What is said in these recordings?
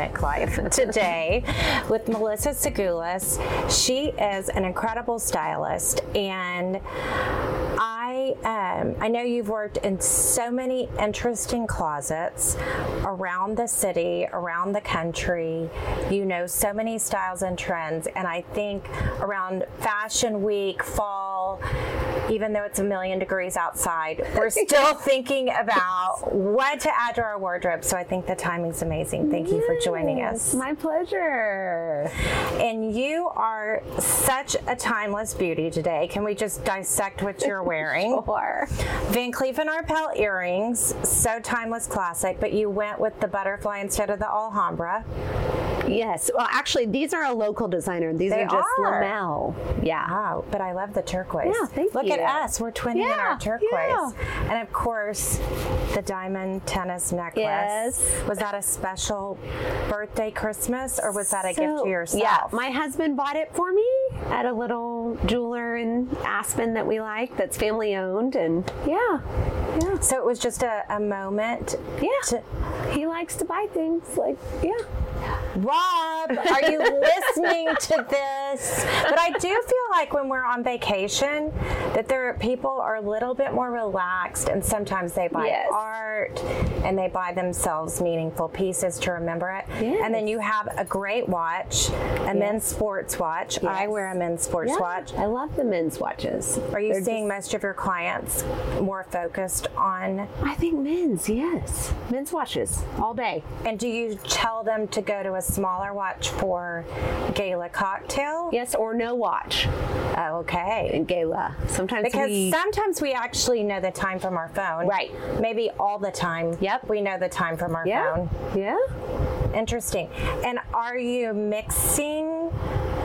Life today with Melissa Sugulas. She is an incredible stylist, and I um, I know you've worked in so many interesting closets around the city, around the country. You know so many styles and trends, and I think around Fashion Week, fall, even though it's a million degrees outside, we're still thinking about what to add to our wardrobe. So I think the timing's amazing. Thank you for joining us. My pleasure. And you are such a timeless beauty today. Can we just dissect what you're wearing? Sure. Van Cleef and Arpels earrings, so timeless classic, but you went with the butterfly instead of the Alhambra. Yes. Well, actually, these are a local designer. These They are just are. Lamel. Yeah. Wow, but I love the turquoise. Yeah, thank Look you. at us. We're twinning in our turquoise. yeah. And of course, the diamond tennis necklace. Yes. Was that a special birthday, Christmas, or was that a gift So, to yourself? Yeah, my husband bought it for me at a little jeweler in Aspen that we like, that's family owned, and yeah, yeah, so it was just a, a moment. yeah. to- he likes to buy things like yeah. Rob, are you listening to this? But I do feel like when we're on vacation, that there are, people are a little bit more relaxed, and sometimes they buy Yes. art and they buy themselves meaningful pieces to remember it. Yes. And then you have a great watch, a men's sports watch. I wear a men's sports Yeah, watch. I love the men's watches. Are you They're seeing just- most of your clients more focused on? I think men's, yes, men's watches all day. And do you tell them to go to a smaller watch for gala cocktail? Yes, or no watch Oh, okay. in gala. Sometimes Because we, sometimes we actually know the time from our phone. Right. Maybe all the time. Yep. We know the time from our yeah, phone. yeah. Interesting. And are you mixing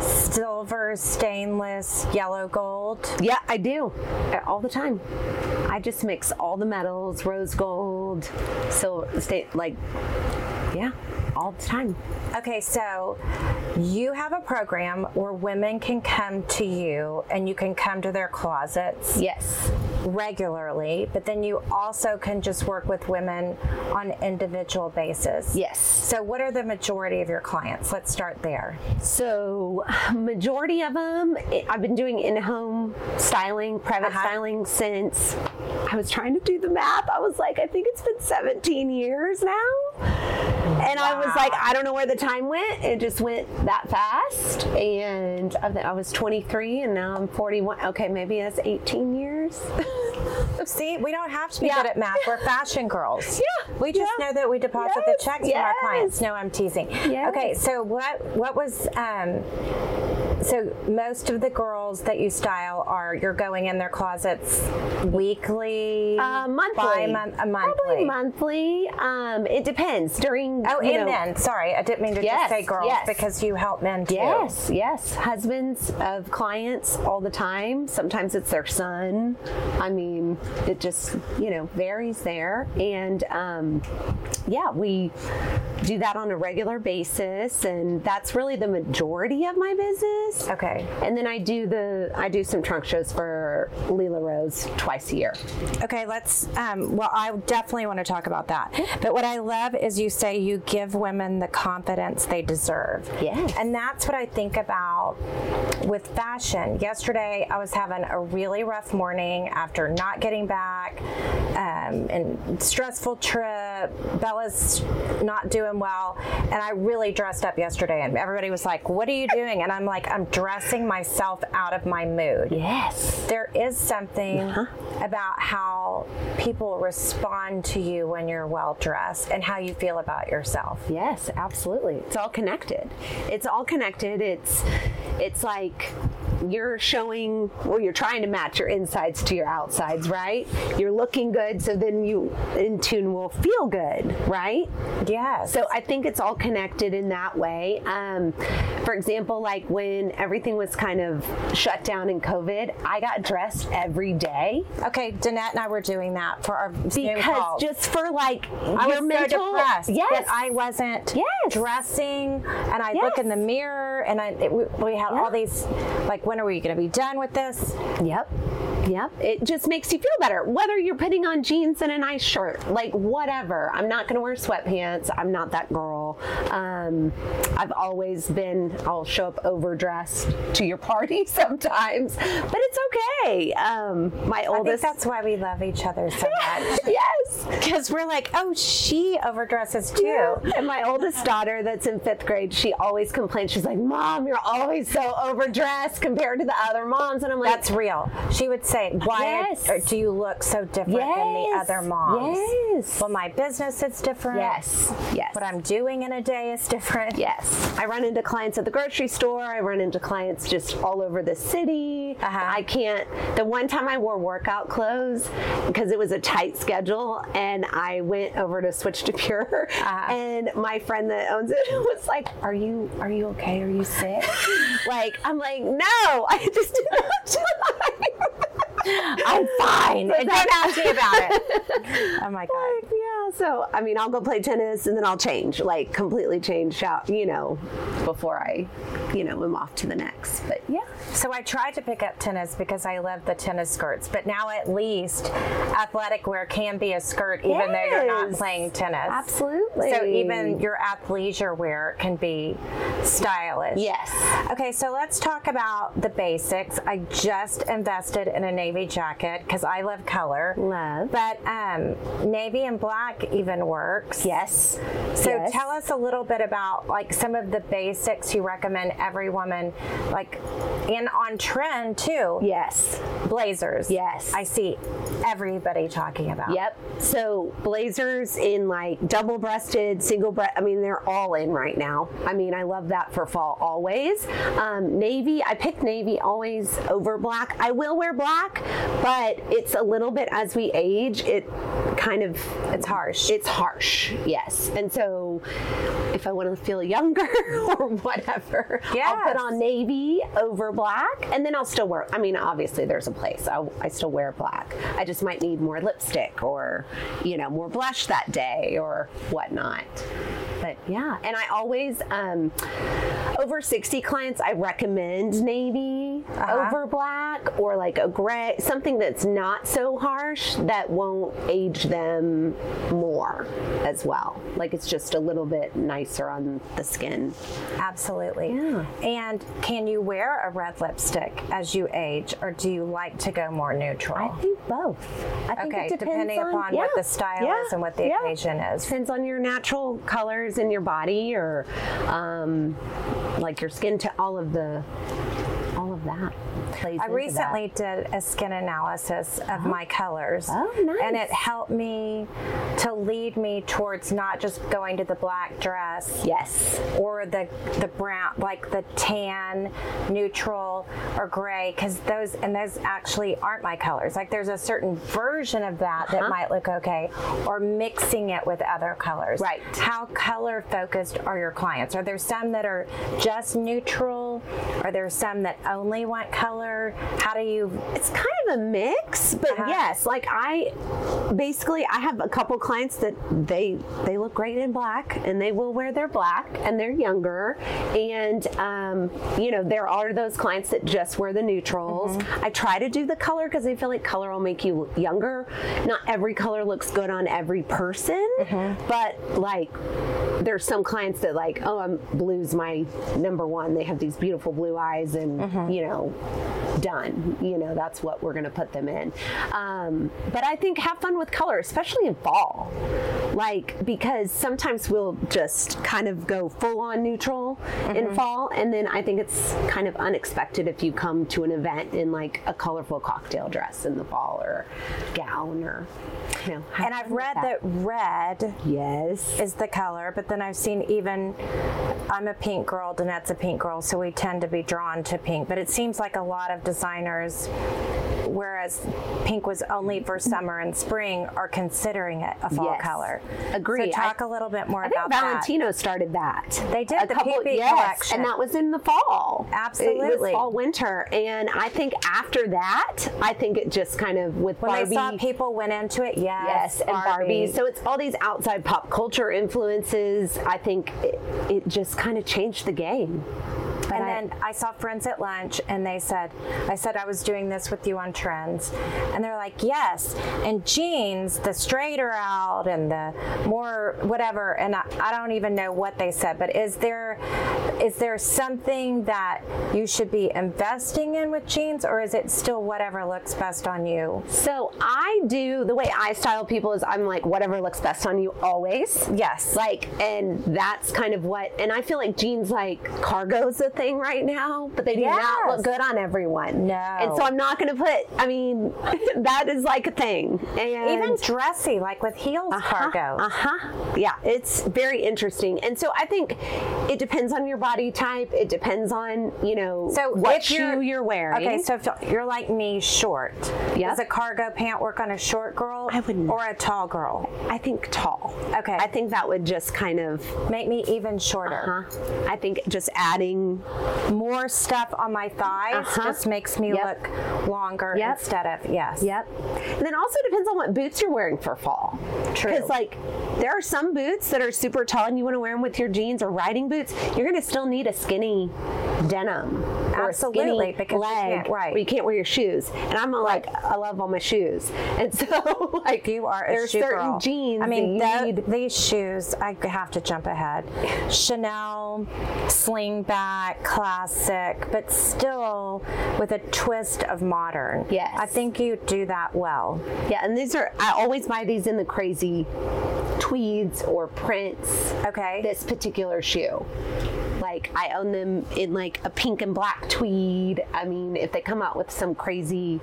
silver, stainless, yellow gold? Yeah, I do all the time. I just mix all the metals, rose gold, silver, state like, yeah, all the time. Okay, so you have a program where women can come to you and you can come to their closets Yes. Regularly, but then you also can just work with women on individual basis. Yes. So, what are the majority of your clients? Let's start there. So, majority of them, I've been doing in-home styling, private Uh-huh. styling since I was trying to do the math. I was like, I think it's been 17 years now. And I was like, I don't know where the time went. It just went that fast. And I I was 23 and now I'm 41. Okay, maybe that's 18 years. See, we don't have to be Yeah. good at math. We're fashion girls. Yeah, We just yeah. know that we deposit Yes, the checks from our clients. No, I'm teasing. Yes. Okay, so what what was um so most of the girls that you style are you're going in their closets weekly, Uh, monthly. bi-month- a monthly. Probably monthly. Um, it depends. During Oh, and know- men. Sorry, I didn't mean to Yes, just say girls yes. because you help men too. Yes, yes. Husbands of clients all the time. Sometimes it's their son. I mean, it just, you know, varies there. And um, yeah, we do that on a regular basis. And that's really the majority of my business. Okay. And then I do the, I do some trunk shows for Lela Rose twice a year. Okay, let's. Um, well, I definitely want to talk about that. But what I love is you say you give women the confidence they deserve. Yes. And that's what I think about with fashion. Yesterday, I was having a really rough morning after not getting back, um, and stressful trip. Bella's not doing well, and I really dressed up yesterday, and everybody was like, "What are you doing?" And I'm like, "I'm dressing myself out of my mood." Yes. there is something Uh-huh. about how people respond to you when you're well dressed and how you feel about yourself. Yes, absolutely. It's all connected. It's all connected. It's it's like you're showing well you're trying to match your insides to your outsides, right? You're looking good so then you in tune will feel good, right? Yes. So I think it's all connected in that way. Um, for example, like when everything was kind of shut down in COVID, I got dressed every day okay, Danette and I were doing that for our because just for like I your was mental, so depressed Yes, that I wasn't Yes. dressing, and I look in the mirror, and I it, we, we had all these like, when are we going to be done with this? Yep. Yep. It just makes you feel better. Whether you're putting on jeans and a nice shirt, like whatever. I'm not going to wear sweatpants. I'm not that girl. Um, I've always been, I'll show up overdressed to your party sometimes, but it's okay. Um, my I think oldest. that's why we love each other so much. yes. Because we're like, oh, she overdresses too. And my oldest daughter, that's in fifth grade, she always complains. She's like, "Mom, you're always so overdressed compared to the other moms." And I'm like, That's real. She would say, "Why Yes. or do you look so different than the other moms?" Yes. Well, my business is different. Yes. Yes. What I'm doing in a day is different. Yes. I run into clients at the grocery store. I run into clients just all over the city. Uh-huh. I can't. The one time I wore workout clothes because it was a tight schedule and I went over to switch to Pure Uh-huh. and my friend that owns it was like, "Are you are you okay? Are you sick?" like I'm like, "No, I just didn't have time." I'm fine. And don't ask me about it. Oh my god. Like, yeah, so I mean, I'll go play tennis and then I'll change, like completely change out, you know, before I, you know, am off to the next. But yeah, So I tried to pick up tennis because I love the tennis skirts, but now at least athletic wear can be a skirt even though you're not playing tennis. Absolutely. So even your athleisure wear can be stylish. Yes. Okay, so let's talk about the basics. I just invested in a navy jacket because I love color. Love. But um, navy and black even works. yes. So Yes. tell us a little bit about like some of the basics you recommend every woman like and on trend too. Yes. Blazers. Yes. I see everybody talking about. Yep. So blazers in like double breasted, single breast. I mean, they're all in right now. I mean, I love that for fall always. Um, navy, I pick navy always over black. I will wear black, but it's a little bit as we age, it kind of It's harsh. It's harsh, yes. And so if I want to feel younger or whatever, I'll put on navy over black and then I'll still wear, I mean, obviously there's a place. I, I still wear black. I just might need more lipstick or, you know, more blush that day or whatnot. But yeah, and I always, um, over 60 clients, I recommend navy Uh-huh. over black or like a gray, something that's not so harsh that won't age them more as well. Like it's just a little bit nicer on the skin. Absolutely. Yeah. And can you wear a red lipstick as you age or do you like to go more neutral? I think both. I think Okay, depending on, upon what the style is and what the occasion is. Depends on your natural colors in your body or um, like your skin to all of the all of that. Plays I recently that. did a skin analysis of my colors. Oh, nice. And it helped me to lead me towards not just going to the black dress Yes. or the the brown like the tan neutral or gray because those and those actually aren't my colors like there's a certain version of that that Uh-huh. might look okay or mixing it with other colors Right. how color focused are your clients are there some that are just neutral are there some that only want color how do you It's kind of a mix, but Uh-huh. yes, like I basically I have a couple clients that they they look great in black and they will wear their black and they're younger and um, you know there are those clients that just wear the neutrals. I try to do the color because I feel like color will make you younger. Not every color looks good on every person, but like there's some clients that like oh I'm blue's my number one. They have these beautiful blue eyes and you know done. You know, that's what we're going to put them in. Um, but I think have fun with color, especially in fall. Like, because sometimes we'll just kind of go full on neutral in fall. And then I think it's kind of unexpected if you come to an event in like a colorful cocktail dress in the fall or gown or, you know. and I've read that red Yes. is the color, but then I've seen even I'm a pink girl, Danette's a pink girl, so we tend to be drawn to pink. But it seems like a lot of designers, whereas pink was only for summer and spring, are considering it a fall Yes. color. Agree. So talk I- a little bit more I think about that. Valentino started that. They did, a the couple, PP yes, collection. and that was in the fall. It Absolutely. was fall winter, and I think after that, I think it just kind of with When Barbie. they saw people went into it, yes, Yes, and Barbie. So it's all these outside pop culture influences. I think it, it just kind of changed the game. But and I And I saw friends at lunch and they said, I said I was doing this with you on trends. And they're like, yes. And jeans, the straighter out and the more whatever. And I, I don't even know what they said, but is there is there something that you should be investing in with jeans or is it still whatever looks best on you? So I do the way I style people is I'm like whatever looks best on you always. Yes. Like and that's kind of what and I feel like jeans like cargo's a thing right now, but they do not look good on everyone. No. And so I'm not gonna put I mean that is like a thing. And Even dressy, like with heels cargo. Uh huh. Yeah, it's very interesting. And so I think it depends on your body type. It depends on, you know, So what shoe you're, you're, wearing. Okay, so if you're like me, short. Yep. Does a cargo pant work on a short girl I wouldn't- or a tall girl? I think tall. Okay. I think that would just kind of, Make me even shorter. huh? I think just adding, More stuff on my thighs Uh-huh. just makes me Yep. look longer Yep. instead of yes. yep. And then also depends on what boots you're wearing for fall. True. Because like there are some boots that are super tall and you want to wear them with your jeans or riding boots, you're going to still need a skinny denim. Or a Absolutely, skinny you leg can't- right. where you can't wear your shoes. And I'm like, I love all my shoes. And so like You are a there's shoe certain girl. jeans I mean, that these shoes. I have to jump ahead. Chanel, slingback, classic, but still with a twist of modern. Yes. I think you do that well. Yeah, and these are I always buy these in the crazy tweeds or prints. Okay. This particular shoe. Like I own them in like a pink and black tweed. I mean, if they come out with some crazy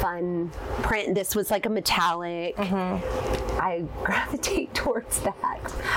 fun print, this was like a metallic. I gravitate towards that.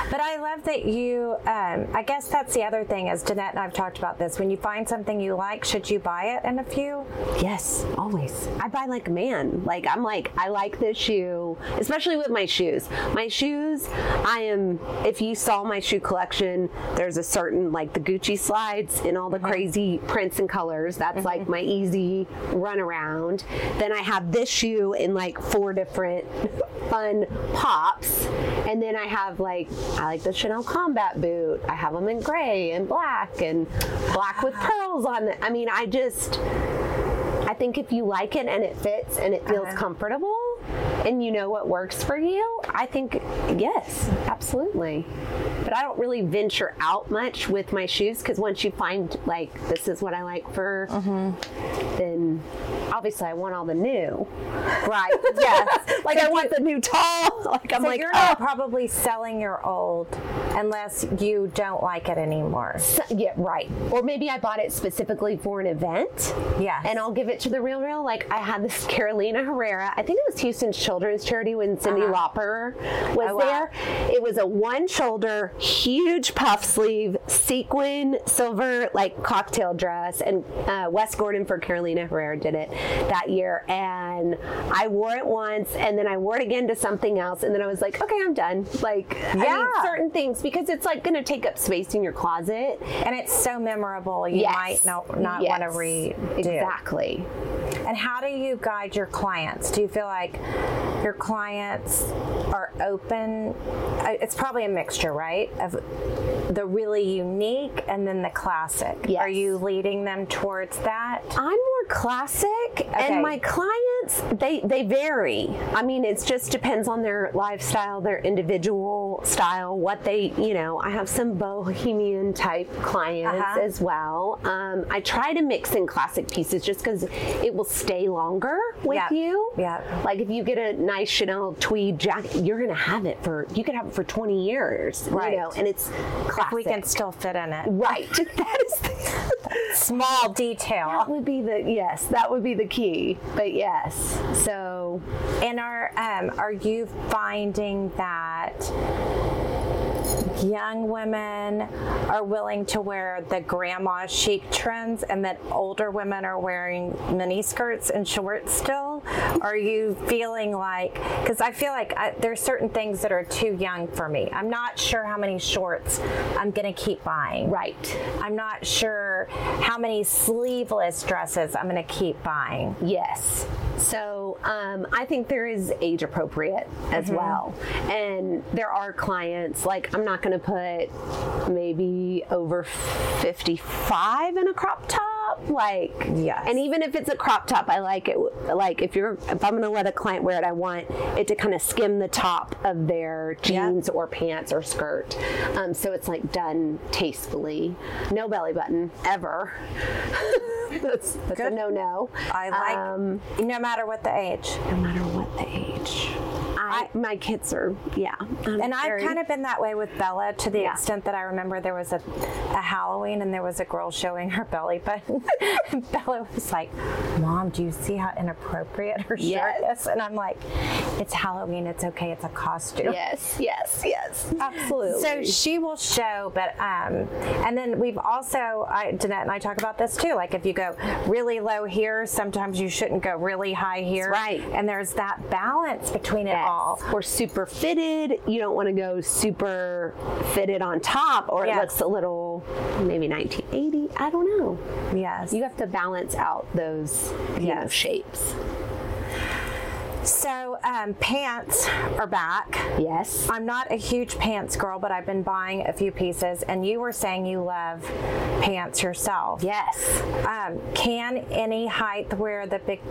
But I love that you. Um, I guess that's the other thing. Is Danette and I've talked about this. When you find something you like, should you buy it in a few? Yes, always. I buy like a man. Like I'm like I like this shoe, especially with my shoes. My shoes, I am. If you saw my shoe collection, there's a certain like the Gucci slides and all the crazy prints and colors. That's like mm-hmm. my easy run around. Then I have this shoe in like four different fun pops, and then I have like I like the Chanel Combat boot. I have them in gray and black and black with pearls on it. I mean, I just. Think if you like it and it fits and it feels Uh-huh. comfortable and you know what works for you, I think yes, absolutely. But I don't really venture out much with my shoes because once you find like this is what I like for, then obviously I want all the new. Right. yes. Like I want the new tall. Like I'm so like, you're oh, not probably selling your old unless you don't like it anymore. So- yeah, right. Or maybe I bought it specifically for an event. Yes. And I'll give it to the real real. Like I had this Carolina Herrera. I think it was Houston's Children's Charity when Cyndi Uh-huh. Lauper was Oh, wow. there. It was a one shoulder, huge puff sleeve, sequin silver like cocktail dress, and uh, Wes Gordon for Carolina Herrera did it that year. And I wore it once, and then I wore it again to something else, and then I was like, okay, I'm done. Like, I mean, Yeah. certain things because it's like going to take up space in your closet. And it's so memorable, you Yes. might no, not want to Yes. redo. Exactly. And how do you guide your clients? Do you feel like your clients are open? It's probably a mixture, right? Of the really unique and then the classic. Yes. Are you leading them towards that? I'm more classic, Okay. and my clients they they vary. I mean, it just depends on their lifestyle, their individual style, what they you know. I have some bohemian type clients Uh-huh. as well. Um, I try to mix in classic pieces just because it will stay longer with you. Yeah. Like if you get a nice Chanel tweed jacket, you're gonna have it for you could have it for 20 years. Right. You know, and it's classic. If we can still fit in it. Right. that is. The, Small detail. that would be the yes. That would be the key. But yes. So And are um, are you finding that young women are willing to wear the grandma chic trends and that older women are wearing mini skirts and shorts still? Are you feeling like, because I feel like I, there's certain things that are too young for me. I'm not sure how many shorts I'm going to keep buying. right. I'm not sure how many sleeveless dresses I'm going to keep buying. Yes. So um, I think there is age appropriate as Mm-hmm. well. And there are clients, like, I'm not going to put maybe over 55 in a crop top. Like, yeah. And even if it's a crop top, I like it. Like, if you're, if I'm going to let a client wear it, I want it to kind of skim the top of their Yeah. jeans or pants or skirt. Um, so it's like done tastefully. No belly button ever. that's that's a no no. I like, Um, no matter what the age. no matter what the age. I, my kids are, yeah. I'm And I've kind of been that way with Bella to the Yeah. extent that I remember there was a, a Halloween and there was a girl showing her belly button. Bella was like, Mom, do you see how inappropriate her shirt Yes. is? And I'm like, It's Halloween. It's okay. It's a costume. Yes, yes, yes. Absolutely. So she will show, but um, and then we've also, I, Danette and I talk about this too. Like if you go really low here, sometimes you shouldn't go really high here. right. And there's that balance between it Yes. all. Or super fitted. You don't want to go super fitted on top, or Yes. it looks a little maybe 1980. I don't know. Yes. You have to balance out those you know, shapes. So um, pants are back. Yes. I'm not a huge pants girl, but I've been buying a few pieces. And you were saying you love pants yourself. Yes. Um, can any height wear the big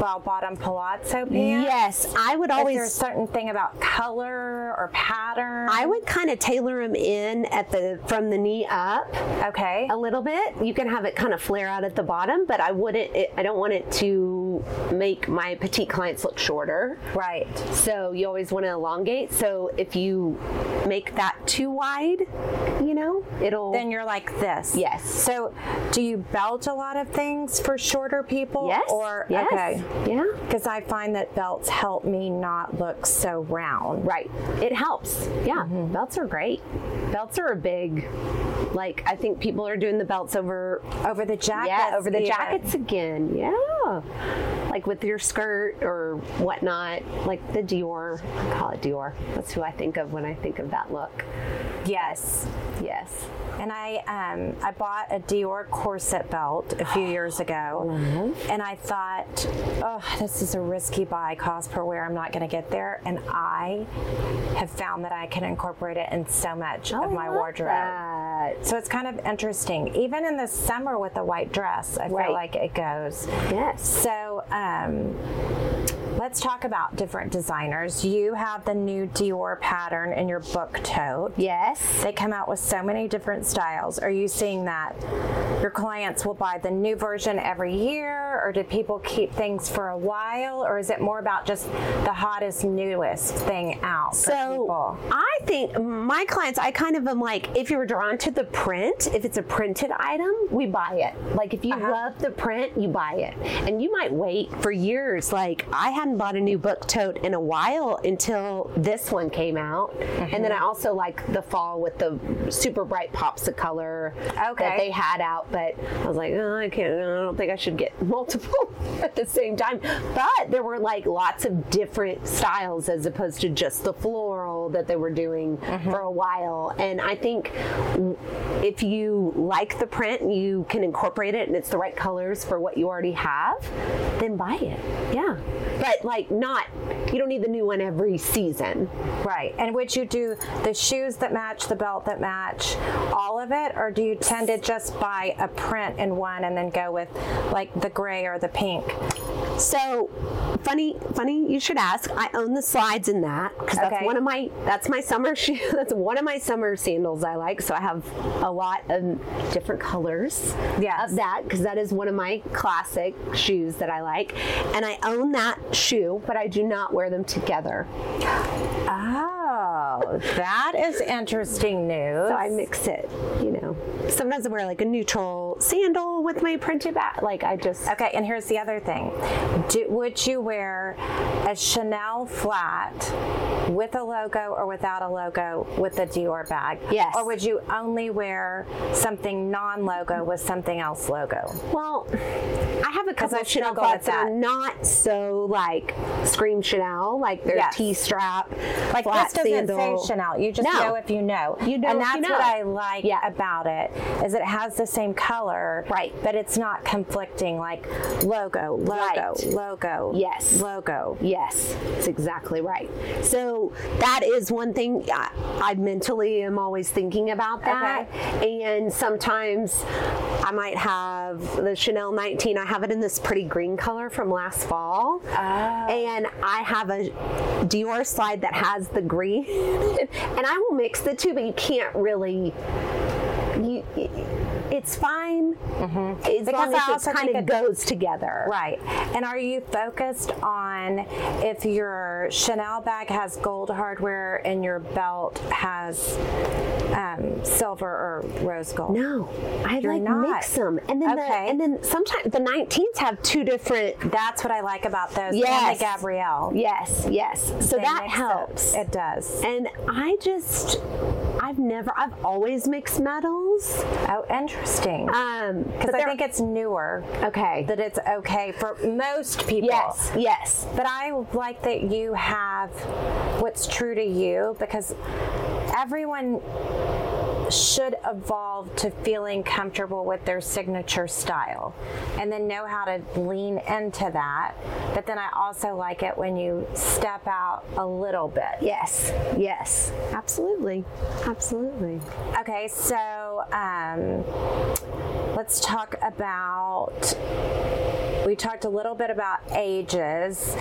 bell bottom palazzo pants? Yes. I would Is always there a certain thing about color or pattern? I would kind of tailor them in at the from the knee up okay. a little bit. You can have it kind of flare out at the bottom, but I wouldn't. It, I don't want it to make my petite clients look shorter. Right. So you always want to elongate. So if you make that too wide, you know, it'll. Then you're like this. Yes. So, do you belt a lot of things for shorter people? yes. Or yes. okay. Yeah. Because I find that belts help me not look so round. Right. It helps. Yeah. Mm-hmm. Belts are great. Belts are a big. Like I think people are doing the belts over Over the jackets. Yeah, over the even. jackets again. Yeah. Like with your skirt or whatnot, like the Dior. I call it Dior. That's who I think of when I think of that look. Yes. Yes. And I um, I bought a Dior corset belt a few years ago, Mm-hmm. and I thought, oh, this is a risky buy, cost per wear. I'm not going to get there, and I have found that I can incorporate it in so much of my wardrobe. that. So it's kind of interesting. Even in the summer with a white dress, I Right. feel like it goes. Yes. So um, let's talk about different designers. You have the new Dior pattern in your book tote. Yes. They come out with so many different styles. Are you seeing that your clients will buy the new version every year, or do people keep things for a while, or is it more about just the hottest, newest thing out So people? I think my clients, I kind of am like, if you're drawn to the print, if it's a printed item, we buy it. Like if you Uh-huh. love the print, you buy it. And you might wait for years. Like I hadn't bought a new book tote in a while until this one came out. And then I also like the fall with the super bright pops of color Okay. that they had out. But I was like, oh, I can't, I don't think I should get multiple at the same time. But there were like lots of different styles as opposed to just the floral that they were doing for a while. And I think if you like the print, and you can incorporate it and it's the right colors for what you already have, then buy it. Yeah. But like not, you don't need the new one every season. Right. And would you do the shoes that match, the belt that match, all of it, or do you tend to just buy a print in one and then go with like the gray or the pink? So funny, funny you should ask. I own the slides in that because that's one of my that's my summer shoe. That's one of my summer sandals I like. So I have a lot of different colors Yes. of that because that is one of my classic shoes that I like, and I own that shoe, but I do not wear them together. Ah. Oh, that is interesting news. So I mix it. You know, sometimes I wear like a neutral sandal with my printed back. Like I just Okay, and here's the other thing. Do, would you wear a Chanel flat with a logo or without a logo with a Dior bag? Yes. Or would you only wear something non-logo with something else logo? Well, I have a couple of Chanel flats that are not so like scream Chanel, like they're Yes. T strap, Like flat this doesn't Chanel. You just No. know if you know. You know and that's you know. what I like Yeah. about it is it has the same color, Right. But it's not conflicting like logo, logo, Right. logo, Yes. logo. Yes, it's exactly right. So that is one thing I, I mentally am always thinking about that. And sometimes I might have the Chanel 19. I have it in this pretty green color from last fall. oh. And I have a Dior slide that has the green. and I will mix the two, but you can't really. You, it's fine as Because long as also it kind of it- goes together. Right. And are you focused on if your Chanel bag has gold hardware and your belt has um, silver or rose gold? No, I You're like not. mix them, and then the, Okay. and then sometimes the 19s have two different. That's what I like about those. And Yes. the Gabrielle. Yes, yes. So They that mix it. helps. It does. And I just, I've never, I've always mixed metals. Oh, interesting. Um, Because I think it's newer okay. that it's okay for most people. yes, yes. But I like that you have what's true to you because everyone should evolve to feeling comfortable with their signature style and then know how to lean into that. But then I also like it when you step out a little bit. Yes, yes, absolutely, absolutely. Okay, so um, let's talk about. We talked a little bit about ages.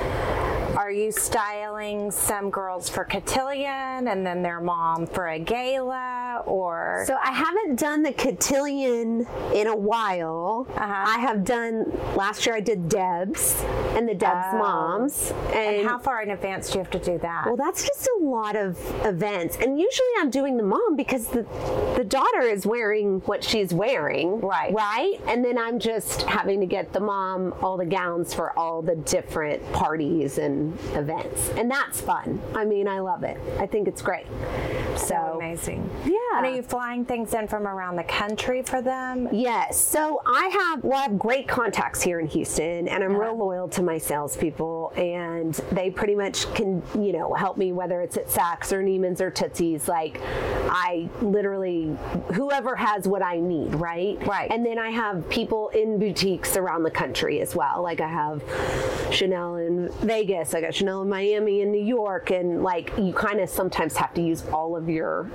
Are you styling some girls for cotillion and then their mom for a gala, or So I haven't done the cotillion in a while. Uh-huh. I have done last year. I did Deb's and the Deb's Oh. moms. and how far in advance do you have to do that? Well, that's just a lot of events. And usually I'm doing the mom because the, the daughter is wearing what she's wearing. Right. Right. And then I'm just having to get the mom all the gowns for all the different parties and events. And that's fun. I mean, I love it. I think it's great. So, amazing. Yeah. And are you flying things in from around the country for them? Yes. So I have well, I have great contacts here in Houston, and I'm Uh-huh. real loyal to my salespeople, and they pretty much can you know help me whether it's at Saks or Neiman's or Tootsie's. Like I literally whoever has what I need, right? Right. And then I have people in boutiques around the country as well. Like I have Chanel in Vegas, I got Chanel in Miami and New York, and like you kind of sometimes have to use all of your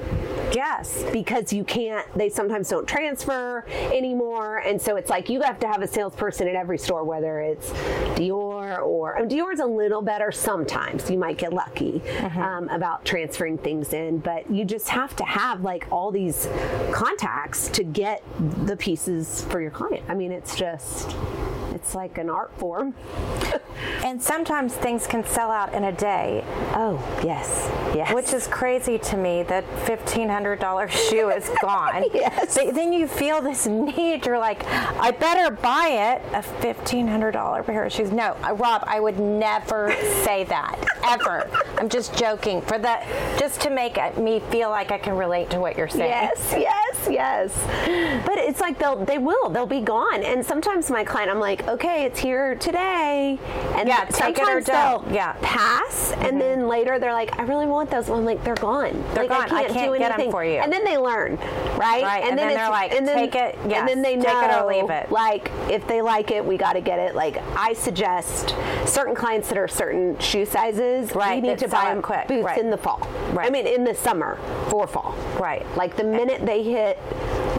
Yes. because you can't they sometimes don't transfer anymore and so it's like you have to have a salesperson at every store whether it's dior or I mean, dior's a little better sometimes you might get lucky um, about transferring things in but you just have to have like all these contacts to get the pieces for your client. I mean it's just it's like an art form And sometimes things can sell out in a day. oh yes yes Which is crazy to me that fifteen hundred dollar shoe is gone. Yes. But then you feel this need. You're like, I better buy it. A fifteen hundred dollar pair of shoes. No, uh, Rob, I would never say that ever. I'm just joking for the just to make me feel like I can relate to what you're saying. Yes, yes, yes. But it's like they'll they will they'll be gone. And sometimes my client, I'm like, okay, it's here today, and Yeah, take it or sometimes don't. they'll Yeah. Mm-hmm. pass, and then later they're like, I really want those. I'm like, they're gone. They're like, gone. I I can't, can't do get 'em anything for you. And then they learn, right? Right, and then it's- they're like, take it, yes, and then they know, take it or leave it. Like if they like it, we got to get it. Like I suggest certain clients that are certain shoe sizes, Right, we need to buy them quick, boots right. in the fall. Right. I mean, in the summer for fall. Right. Like the minute they hit,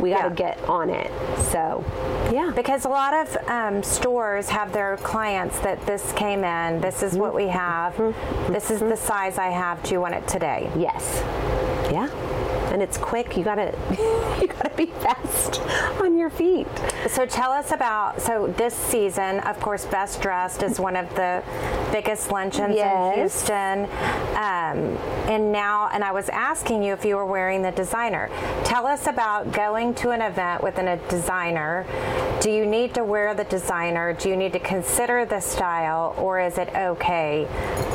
we got to Yeah. get on it. So, yeah. Because a lot of um, stores have their clients that this came in, this is what mm-hmm. we have, mm-hmm. this is the mm-hmm. size I have. Do you want it today? Yes. Yeah. And it's quick. You gotta, you gotta be fast on your feet. So tell us about so this season, of course, Best Dressed is one of the biggest luncheons Yes. in Houston, um, and now and I was asking you if you were wearing the designer. Tell us about going to an event with a designer. Do you need to wear the designer? Do you need to consider the style, or is it okay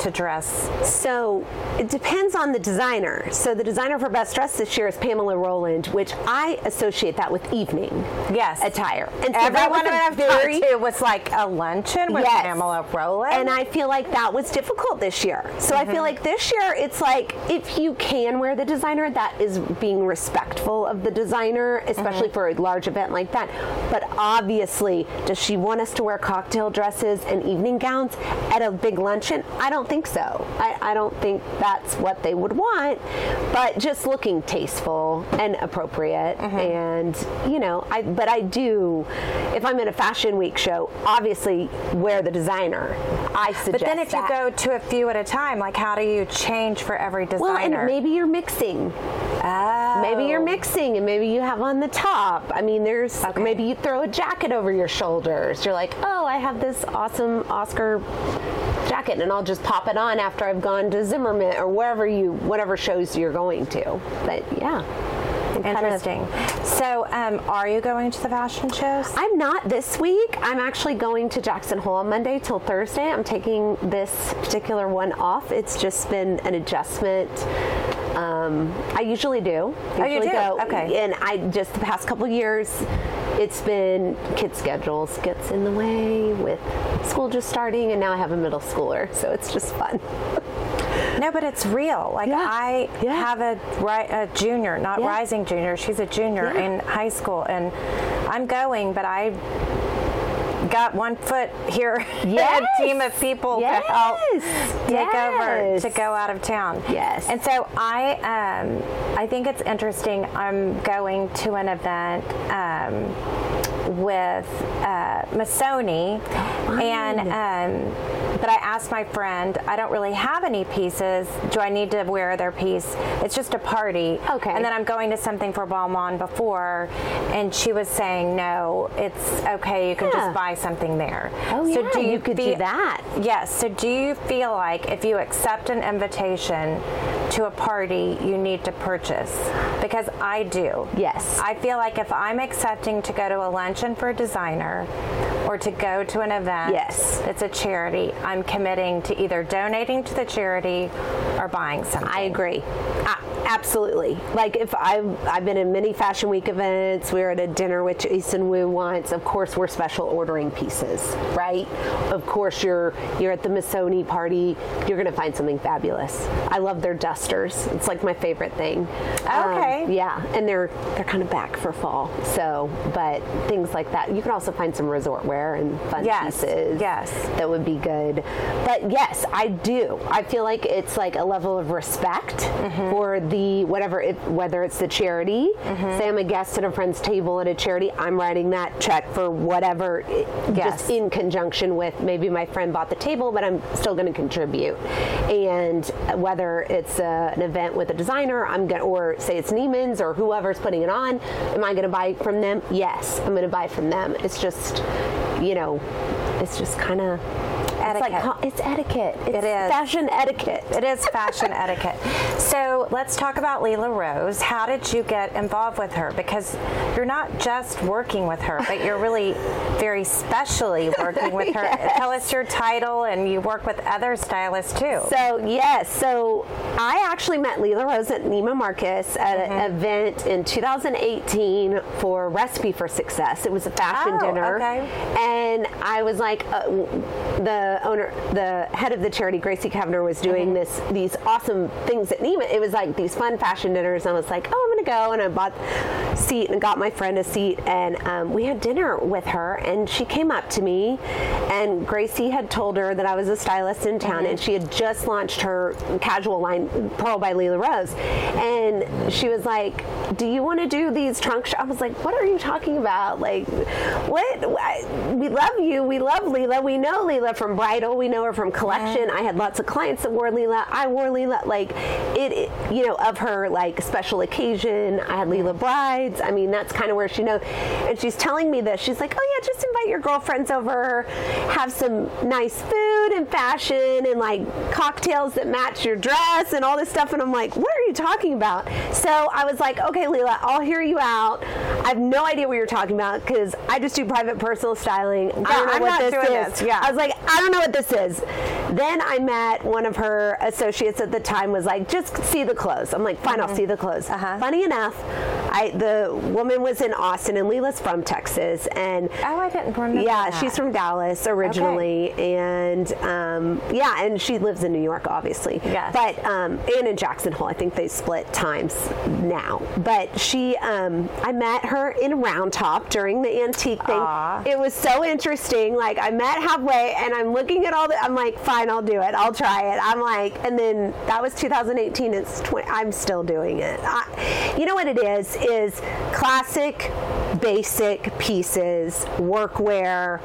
to dress? So it depends on the designer. So the designer for Best Dress this year is Pamela Roland, which I associate that with evening. Yes. attire. And so Everyone that I've very to was like a luncheon with Yes. Pamela Roland. and I feel like that was difficult this year. So I Mm-hmm. feel like this year it's like if you can wear the designer, that is being respectful of the designer, especially Mm-hmm. for a large event like that. But obviously, does she want us to wear cocktail dresses and evening gowns at a big luncheon? I don't think so. I, I don't think that's what they would want. But just looking tasteful and appropriate, Mm-hmm. and you know, I but I do. If I'm in a fashion week show, obviously wear the designer. I suggest. but then if you go to a few at a time, like how do you change for every designer? well, and maybe you're mixing. Oh. Maybe you're mixing, and maybe you have on the top. I mean, there's Okay. maybe you throw a jacket over your shoulders. You're like, oh, I have this awesome Oscar jacket, and I'll just pop it on after I've gone to Zimmermann or wherever you, whatever shows you're going to. But yeah, it kind of- Interesting. So, um, are you going to the fashion shows? I'm not this week. I'm actually going to Jackson Hole on Monday till Thursday. I'm taking this particular one off. It's just been an adjustment. Um, I usually do. Oh, you Usually do? Go, Okay. And I just the past couple years, it's been kid schedules gets in the way with school just starting, and now I have a middle schooler, so it's just fun. No, but it's real. Like Yeah. I Yeah. have a, ri- a junior, not Yeah. rising junior. She's a junior Yeah. in high school, and I'm going, but I got one foot here. Yes. a team of people Yes. to help take over to go out of town. Yes. And so I, um, I think it's interesting. I'm going to an event. Um, with uh, Missoni, and um, but I asked my friend, I don't really have any pieces. Do I need to wear their piece? It's just a party. Okay. And then I'm going to something for Balmain before, and she was saying, no, it's okay. You can Yeah. just buy something there. Oh, yeah, do you could do feel- that. Yes. So do you feel like if you accept an invitation to a party, you need to purchase? Because I do. Yes. I feel like if I'm accepting to go to a for a designer or to go to an event Yes. it's a charity, I'm committing to either donating to the charity or buying something. I agree. A- absolutely. Like if I've I've been in many fashion week events, we were at a dinner with Jason Wu once. Of course, we're special ordering pieces, right? Of course, you're you're at the Missoni party. You're going to find something fabulous. I love their dusters. It's like my favorite thing. Um, Okay. yeah, and they're they're kind of back for fall. So, but things like that. You can also find some resort wear and fun Yes, pieces. yes. that would be good. But yes, I do. I feel like it's like a level of respect Mm-hmm. for the whatever, it, whether it's the charity. Mm-hmm. Say I'm a guest at a friend's table at a charity, I'm writing that check for whatever, Yes. just in conjunction with maybe my friend bought the table, but I'm still going to contribute. And whether it's uh, an event with a designer, I'm going to, or say it's Neiman's or whoever's putting it on, am I going to buy from them? Yes, I'm going to buy from them. It's just, you know, it's just kind of. It's like Etiquette. it's etiquette. It's It is. fashion etiquette. It is fashion etiquette. So let's talk about Lela Rose. How did you get involved with her? Because you're not just working with her, but you're really very specially working with her. Yes. Tell us your title, and you work with other stylists too. So yes, so I actually met Lela Rose at Neiman Marcus at Mm-hmm. an event in 2018 for Recipe for Success. It was a fashion Oh, dinner, okay. and I was like, uh, w- the owner, the head of the charity, Gracie Cavnar, was doing Mm-hmm. this these awesome things at Neiman. It was like these fun fashion dinners, and I was like, oh, I'm gonna and I bought a seat and got my friend a seat, and um, we had dinner with her, and she came up to me, and Gracie had told her that I was a stylist in town, and she had just launched her casual line, Pearl by Lela Rose, and she was like, "Do you want to do these trunk?" Sh-? I was like, "What are you talking about? Like, what? I- We love you. We love Lela. We know Lela from Bridal. We know her from Collection. I had lots of clients that wore Lela. I wore Lela. Like, it, it- you know, of her like special occasion. I had Lela brides. I mean, that's kind of where she knows. And she's telling me this. She's like, "Oh yeah, just invite your girlfriends over, have some nice food and fashion and like cocktails that match your dress and all this stuff." And I'm like, "What are talking about?" So I was like, "Okay, Lela, I'll hear you out. I have no idea what you're talking about because I just do private personal styling. I don't know I'm what this is." this, yeah. I was like, "I don't know what this is." Then I met one of her associates at the time. Was like, "Just see the clothes." I'm like, "Fine, I'll see the clothes." Uh-huh. Funny enough, I the woman was in Austin, and Lela's from Texas, and oh, I didn't remember. Yeah, that. she's from Dallas originally, okay. and um, yeah, and she lives in New York, obviously. Yes. But um, and in Jackson Hole, I think they split times now. But she, um, I met her in Round Top during the antique thing. Aww. It was so interesting. Like I met halfway, and I'm looking at all the. I'm like, fine, I'll do it. I'll try it. I'm like, and then that was 2018. It's 20. I'm still doing it. I, you know what it is? Is classic, basic pieces, workwear,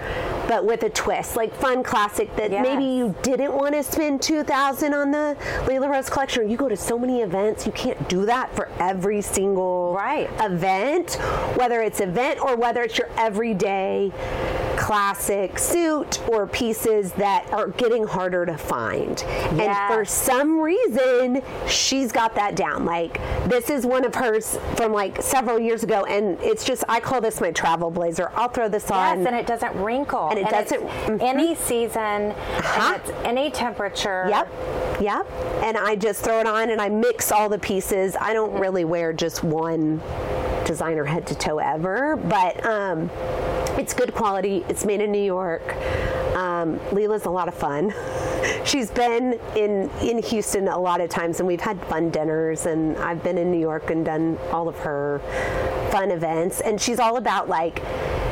but with a twist, like fun classic that yes. maybe you didn't want to spend 2000 on the Lela Rose collection. You go to so many events, you can't do that for every single right. event, whether it's event or whether it's your everyday classic suit or pieces that are getting harder to find. Yes. And for some reason, she's got that down. Like this is one of hers from like several years ago, and it's just I call this my travel blazer. I'll throw this on. Yes, and it doesn't wrinkle. And it and doesn't mm-hmm. any season, uh-huh. any temperature. Yep. Yep. And I just throw it on and I mix all the pieces. I don't really wear just one designer head to toe ever, but um, it's good quality. It's made in New York. Um, Lela's a lot of fun. She's been in in Houston a lot of times, and we've had fun dinners. And I've been in New York and done all of her fun events. And she's all about like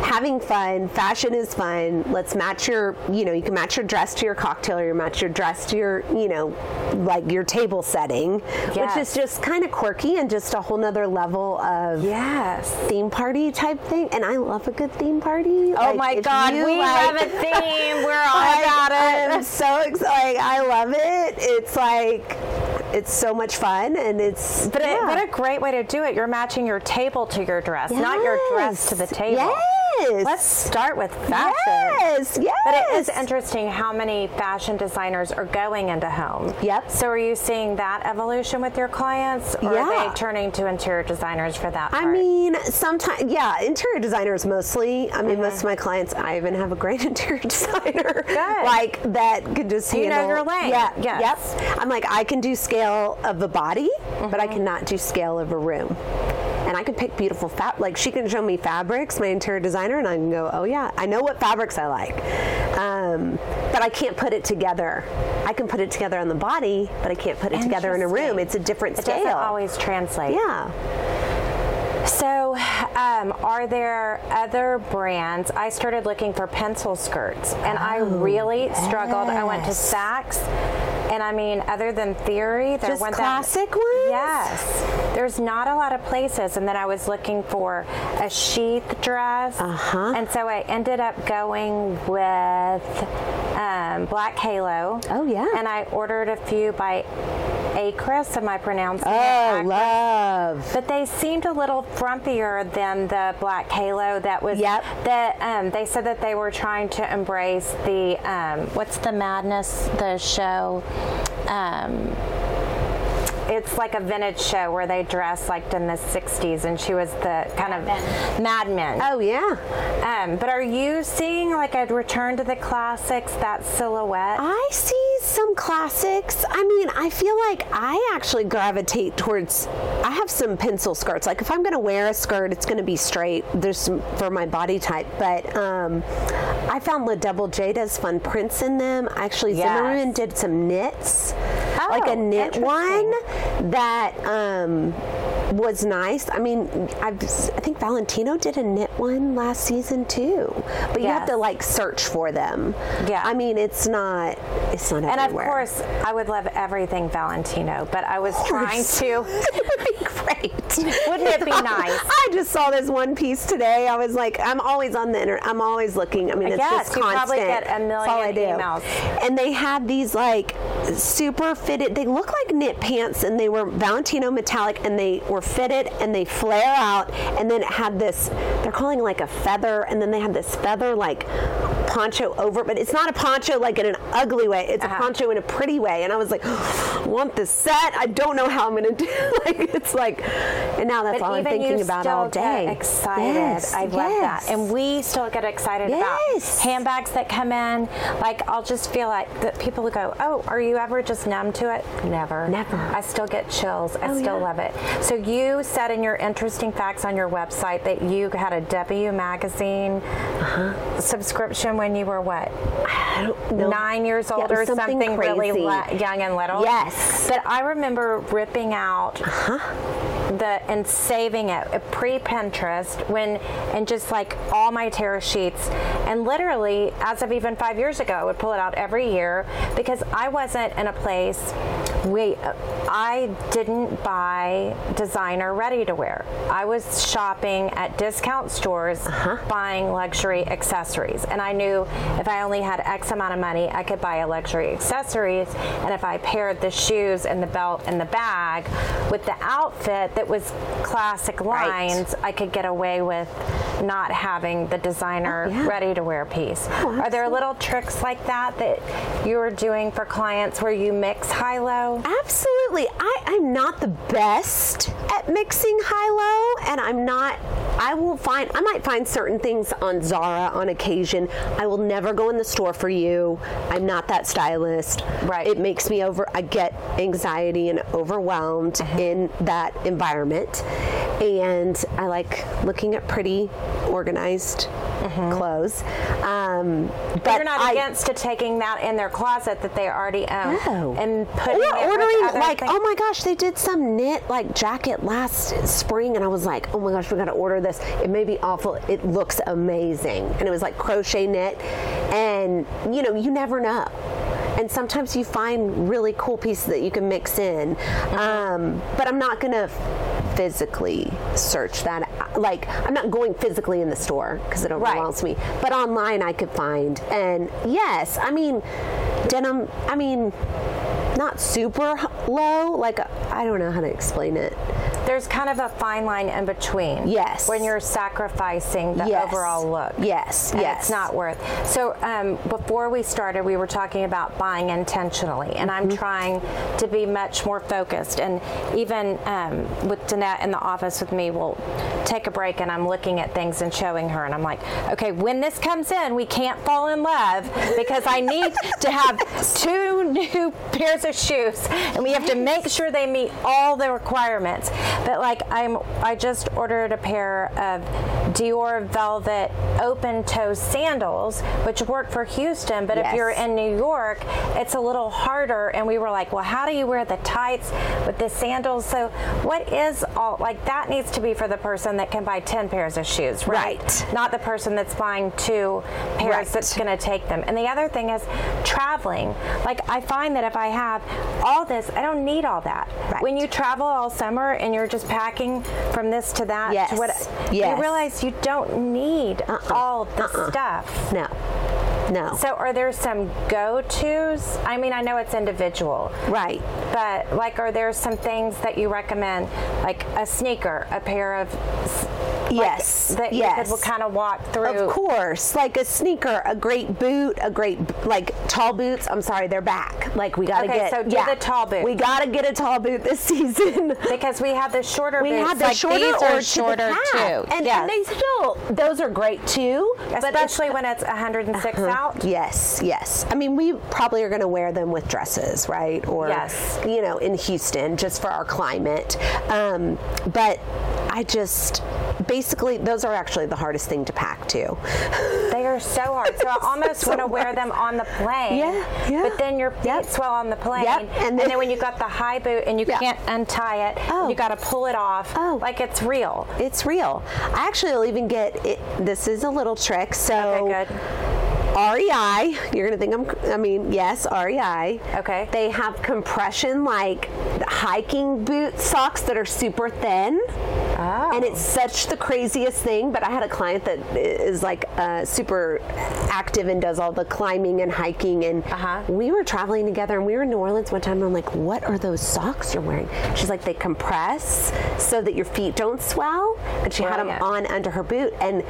having fun. Fashion is fun. Let's match your, you know, you can match your dress to your cocktail or you match your dress to your, you know, like your table setting, yes. which is just kind of quirky and just a whole nother level of yes theme party type thing. And I love a good theme party. Oh like, my God, we like, have a theme. We're all about it. I'm so excited. I love it. It's like it's so much fun and it's but yeah. it, what a great way to do it you're matching your table to your dress yes. not your dress to the table yes. Let's start with fashion. Yes, yes. But it is interesting how many fashion designers are going into home. Yep. So are you seeing that evolution with your clients, or yeah. are they turning to interior designers for that? Part? I mean, sometimes, yeah, interior designers mostly. I mean, mm-hmm. most of my clients, I even have a great interior designer, Good. like that could just you handle. know your lane. Yeah. Yes. Yep. I'm like, I can do scale of a body, mm-hmm. but I cannot do scale of a room and I can pick beautiful fab. Like she can show me fabrics, my interior designer, and I can go, oh yeah, I know what fabrics I like. Um, but I can't put it together. I can put it together on the body, but I can't put it together in a room. It's a different it scale. It doesn't always translate. Yeah. So, um, are there other brands? I started looking for pencil skirts, and oh, I really yes. struggled. I went to Saks, and I mean, other than Theory, there Just went classic that, ones. Yes, there's not a lot of places. And then I was looking for a sheath dress, uh-huh. and so I ended up going with um, Black Halo. Oh yeah, and I ordered a few by Akris. Am I pronouncing oh, it? Oh, love. But they seemed a little frumpier than the Black Halo that was. Yep. That um, they said that they were trying to embrace the um, what's the madness the show. Um, it's like a vintage show where they dress like in the 60s and she was the kind of Mad Men. Oh yeah. Um, but are you seeing like a return to the classics, that silhouette? I see some classics. I mean, I feel like I actually gravitate towards I have some pencil skirts. Like if I'm going to wear a skirt, it's going to be straight. There's some for my body type, but um, I found La Double J does fun prints in them. Actually, yes. Zimmermann did some knits, oh, like a knit one that um, was nice. I mean, I've, i think Valentino did a knit one last season too, but you yes. have to like search for them. Yeah, I mean, it's not it's not and everywhere. of course, I would love everything Valentino, but I was trying to. it would be great. Wouldn't it be nice? I just saw this one piece today. I was like, I'm always on the internet. I'm always looking. I mean, it's yes, just you constant. probably get a million That's all I do. emails. And they had these like super fitted. They look like knit pants, and they were Valentino metallic, and they were fitted, and they flare out, and then it had this. They're calling like a feather, and then they had this feather like poncho over, but it's not a poncho like in an ugly way. It's Uh-huh. a poncho in a pretty way. And I was like, I want this set. I don't know how I'm going to do. like it's like, and now that's But all I'm thinking about all day. Excited. Yes, I love yes. that. And we still get excited Yes. about handbags that come in. Like I'll just feel like that people will go, "Oh, are you ever just numb to it?" Never. Never. I still get chills. I Oh, still yeah. love it. So you said in your interesting facts on your website that you had a W magazine subscription when you were what? I don't know. nine years old was or something something, really le- young and little. Yes. But I remember ripping out Uh-huh. the and saving it uh, pre Pinterest when and just like all my tear sheets and literally as of even five years ago I would pull it out every year because I wasn't in a place we I didn't buy designer ready to wear. I was shopping at discount stores Uh-huh. buying luxury accessories and I knew if I only had X amount of money I could buy a luxury accessories and if I paired the shoes and the belt and the bag with the outfit that was classic Right. lines I could get away with not having the designer Oh, yeah. ready to wear piece. Oh, Are there little tricks like that that you're doing for clients where you mix high low? Absolutely. I, I'm not the best at mixing high low, and I'm not. I will find. I might find certain things on Zara on occasion. I will never go in the store for you. I'm not that stylist. Right. It makes me over. I get anxiety and overwhelmed Uh-huh. in that environment, and I like looking at pretty, organized clothes. Um, but Mm-hmm. You're not I, against to taking that in their closet that they already own No. and putting or ordering like things. oh my gosh they did some knit like jacket last spring and i was like oh my gosh we gotta order this. It may be awful. It looks amazing. And it was like crochet knit. And you know you never know. And sometimes you find really cool pieces that you can mix in. Um, but i'm not gonna physically search that. Like i'm not going physically in the store because it overwhelms me. But online i could find. And yes i mean denim i mean not super low. Like i don't know how to explain it There's kind of a fine line in between. Yes. When you're sacrificing the Yes. overall look. Yes, yes. It's not worth. So um, before we started, we were talking about buying intentionally, and Mm-hmm. I'm trying to be much more focused. And even um, with Danette in the office with me, we'll take a break, and I'm looking at things and showing her, and I'm like, okay, when this comes in, we can't fall in love because I need to have two new pairs of shoes, and we have to make sure they meet all the requirements. But like I'm, I just ordered a pair of Dior velvet open toe sandals, which work for Houston. But Yes. if you're in New York, it's a little harder. And we were like, well, how do you wear the tights with the sandals? So what is all like that needs to be for the person that can buy ten pairs of shoes, right? Right. Not the person that's buying two pairs Right. that's going to take them. And the other thing is traveling. Like I find that if I have all this, I don't need all that. Right. When you travel all summer and you're just packing from this to that Yes. to what Yes. you realize you don't need Uh-uh. all the Uh-uh. stuff. no no So are there some go-tos? I mean, I know it's individual. right But like, are there some things that you recommend, like a sneaker, a pair of like, yes that yes you could kind of walk through? Of course, like a sneaker, a great boot, a great like tall boots. I'm sorry, they're back. Like we got to Okay, get so do the tall boot. We got to get a tall boot this season. Because we have the shorter we boots. had the like shorter or are to shorter too. and, yes. and they still those are great too. especially when it's 106 out. Yes, yes. I mean, we probably are going to wear them with dresses, right? Or, Yes. you know, in Houston just for our climate. Um, but I just, basically, those are actually the hardest thing to pack too. They are so hard. So I almost So want to wear them on the plane. Yeah, yeah. But then your feet Yep. swell on the plane. Yep, And, and then, then- when you've got the high boot and you Yeah. can't untie it, Oh. you got to pull it off. Oh. Like it's real. It's real. I actually will even get it. This is a little trick. So, Okay, good. REI, you're going to think I'm, I mean, yes, REI. Okay. They have compression like hiking boot socks that are super thin. Oh. And it's such the craziest thing. But I had a client that is like uh, super active and does all the climbing and hiking. And Uh-huh. we were traveling together and we were in New Orleans one time. And I'm like, what are those socks you're wearing? She's like, they compress so that your feet don't swell. And she had them Brilliant. on under her boot. And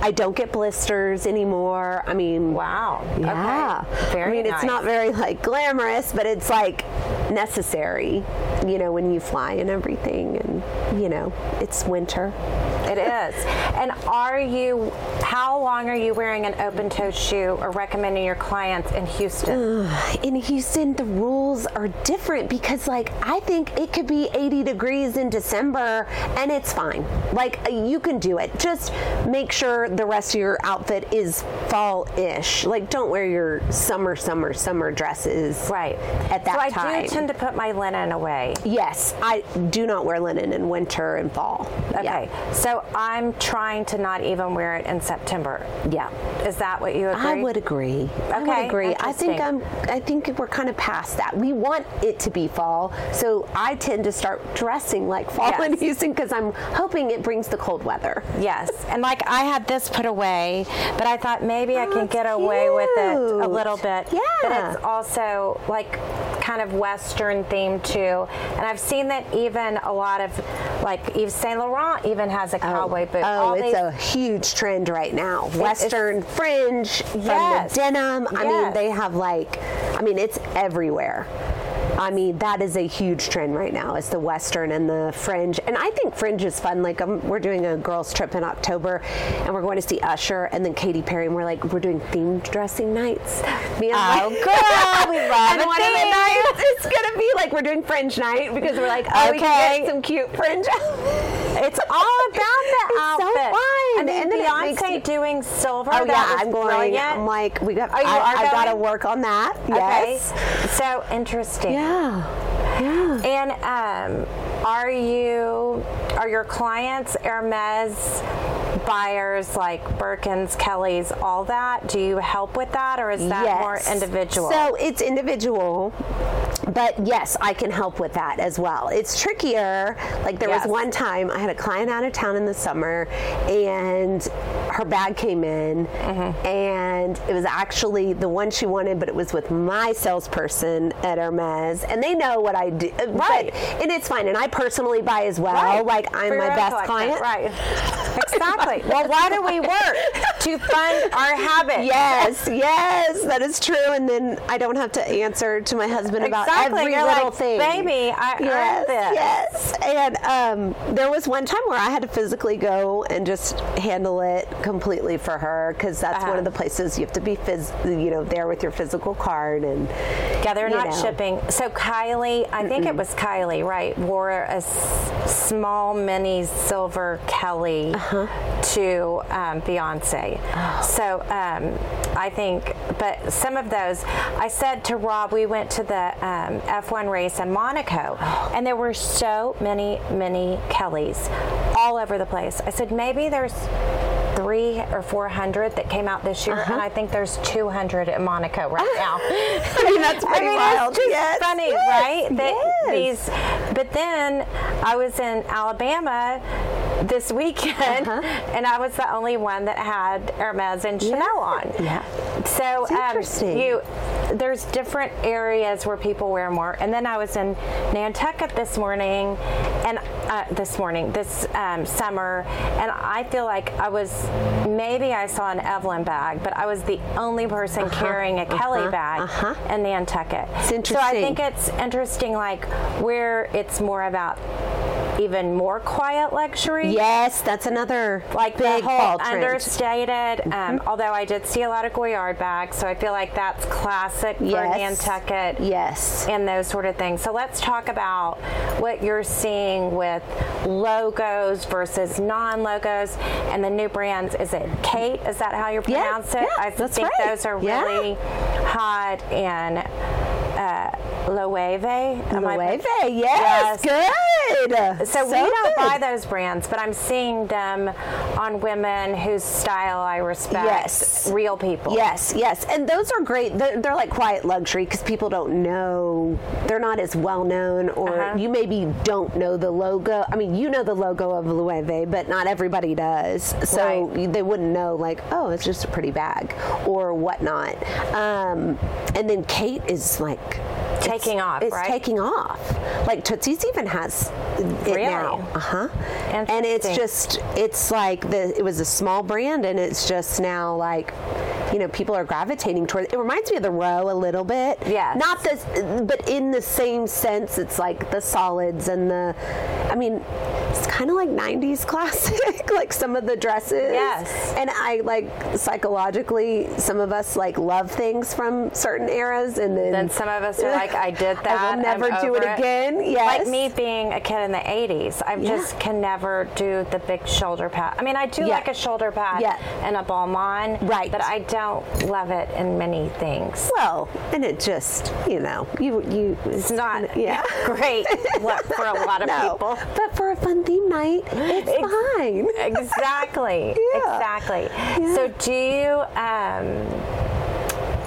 I don't get blisters anymore. I mean, Wow. yeah. Okay. Very I mean, it's not very like glamorous, but it's like necessary, you know, when you fly and everything. And, you know, it's winter. It is. And are you, how long are you wearing an open-toed shoe or recommending your clients in Houston? In Houston, the rules are different because, like, I think it could be 80 degrees in December and it's fine. Like, uh, you can do it. Just make sure the rest of your outfit is fall ish. Like, don't wear your summer, summer, summer dresses Right. at that time. so I time. do tend to put my linen away. Yes, I do not wear linen in winter and fall. Okay. So I'm trying to not even wear it in September. Yeah. Is that what you agree? I would agree. Okay. I would agree. I think I'm. I think we're kind of past that. We want it to be fall, so I tend to start dressing like fall in Yes. Houston because I'm hoping it brings the cold weather. Yes, and like I had this put away, but I thought maybe I Oh, can it's get away with it a little bit. Yeah. But it's also like kind of Western themed too. And I've seen that even a lot of like Yves Saint Laurent even has a cowboy boot. Oh, oh it's these- a huge trend right now. Western fringe from Yes. the denim. I mean, they have like, I mean, it's everywhere. I mean, that is a huge trend right now. Is the Western and the fringe, and I think fringe is fun. Like, um, we're doing a girls' trip in October, and we're going to see Usher and then Katy Perry, and we're like, we're doing themed dressing nights. Me and my- Oh, girl, we love and one of the nights, it's gonna be like we're doing fringe night because we're like, oh, we can Okay. get some cute fringe. It's all about the It's so outfit. fun. I mean, And makes Beyonce doing silver. Oh yeah, I'm going. Brilliant. I'm like, we got. Oh, I, I gotta work on that. okay. Yes. So interesting. Yeah. Yeah. Yeah. And um, are you are your clients Hermes buyers like Birkins, Kellys, all that? Do you help with that, or is that yes. more individual? So it's individual. But yes, I can help with that as well. It's trickier. Like there Yes. was one time I had a client out of town in the summer and her bag came in Mm-hmm. and it was actually the one she wanted, but it was with my salesperson at Hermes and they know what I do. Right. But, and it's fine. And I personally buy as well. Right. Like I'm For my best collection. client. Right. Exactly. Well, why do we work? To fund our habits. Yes, yes, that is true. And then I don't have to answer to my husband about Exactly. every You're little like, thing. Baby, I yes, earned this. yes. And um, there was one time where I had to physically go and just handle it completely for her because that's Uh-huh. one of the places you have to be phys- you know, there with your physical card and Yeah, they're not know. shipping. So Kylie, I think it was Kylie, right? Wore a s- small mini silver Kelly Uh-huh. To um, Beyonce. Oh. So um, I think, but some of those, I said to Rob, we went to the um, F1 race in Monaco, Oh. and there were so many, many Kellys all over the place. I said maybe there's. Three or four hundred that came out this year, Uh-huh. and I think there's 200 at Monaco right now. I mean that's pretty I mean, wild. It's yes, funny, yes, right? That yes. these, but then I was in Alabama this weekend, Uh-huh. and I was the only one that had Hermes and Chanel on. Yeah. So um, interesting. you, there's different areas where people wear more. And then I was in Nantucket this morning, and uh, this morning, this um, summer, and I feel like I was maybe I saw an Evelyne bag, but I was the only person carrying a Kelly uh-huh, bag uh-huh. in Nantucket. It's So I think it's interesting, like where it's more about even more quiet luxury. Yes, that's another Like big the whole. Mm-hmm. understated. Um, although I did see a lot of Goyard bags, so I feel like that's classic for Yes. Nantucket Yes. and those sort of things. So let's talk about what you're seeing with logos versus non-logos and the new brands. Is it Khaite? Is that how you Yeah, pronounce it? yeah, I that's think right. those are Yeah. really hot and. Uh, Loewe. Loewe, yes, good. So, we don't good. buy those brands, but I'm seeing them on women whose style I respect. Yes. Real people. Yes, yes, and those are great. They're, they're like quiet luxury because people don't know. They're not as well known, or Uh-huh. you maybe don't know the logo. I mean, you know the logo of Loewe, but not everybody does. So Right. they wouldn't know, like, oh, it's just a pretty bag or whatnot. Um, and then Khaite is like Taking it's- off, It's right? taking off. Like Tootsie's even has it Really? now. Uh huh. And it's just it's like the it was a small brand, and it's just now like. You know, people are gravitating toward it. It reminds me of the row a little bit. yeah Not this, but in the same sense, it's like the solids and the. I mean, it's kind of like '90s classic, like some of the dresses. Yes. And I like psychologically, some of us like love things from certain eras, and then Then some of us are like, I did that. I will never I'm do it again. Yes. Like me being a kid in the 80s, I just can never do the big shoulder pad. I mean, I do Yeah. like a shoulder pad Yeah. and a balmain. Right. But I don't love it in many things. Well, and it just, you know, you you It's not yeah. great for a lot of No, people. but for a fun theme night, it's Ex- fine. Exactly. Yeah. Exactly. So do you um,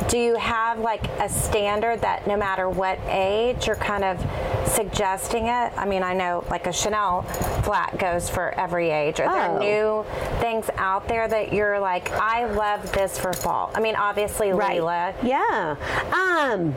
do you have like a standard that no matter what age you're kind of suggesting it? I mean, I know like a Chanel flat goes for every age. Are there Oh. new things out there that you're like, I love this for fall? I mean, obviously Lela. Yeah. Um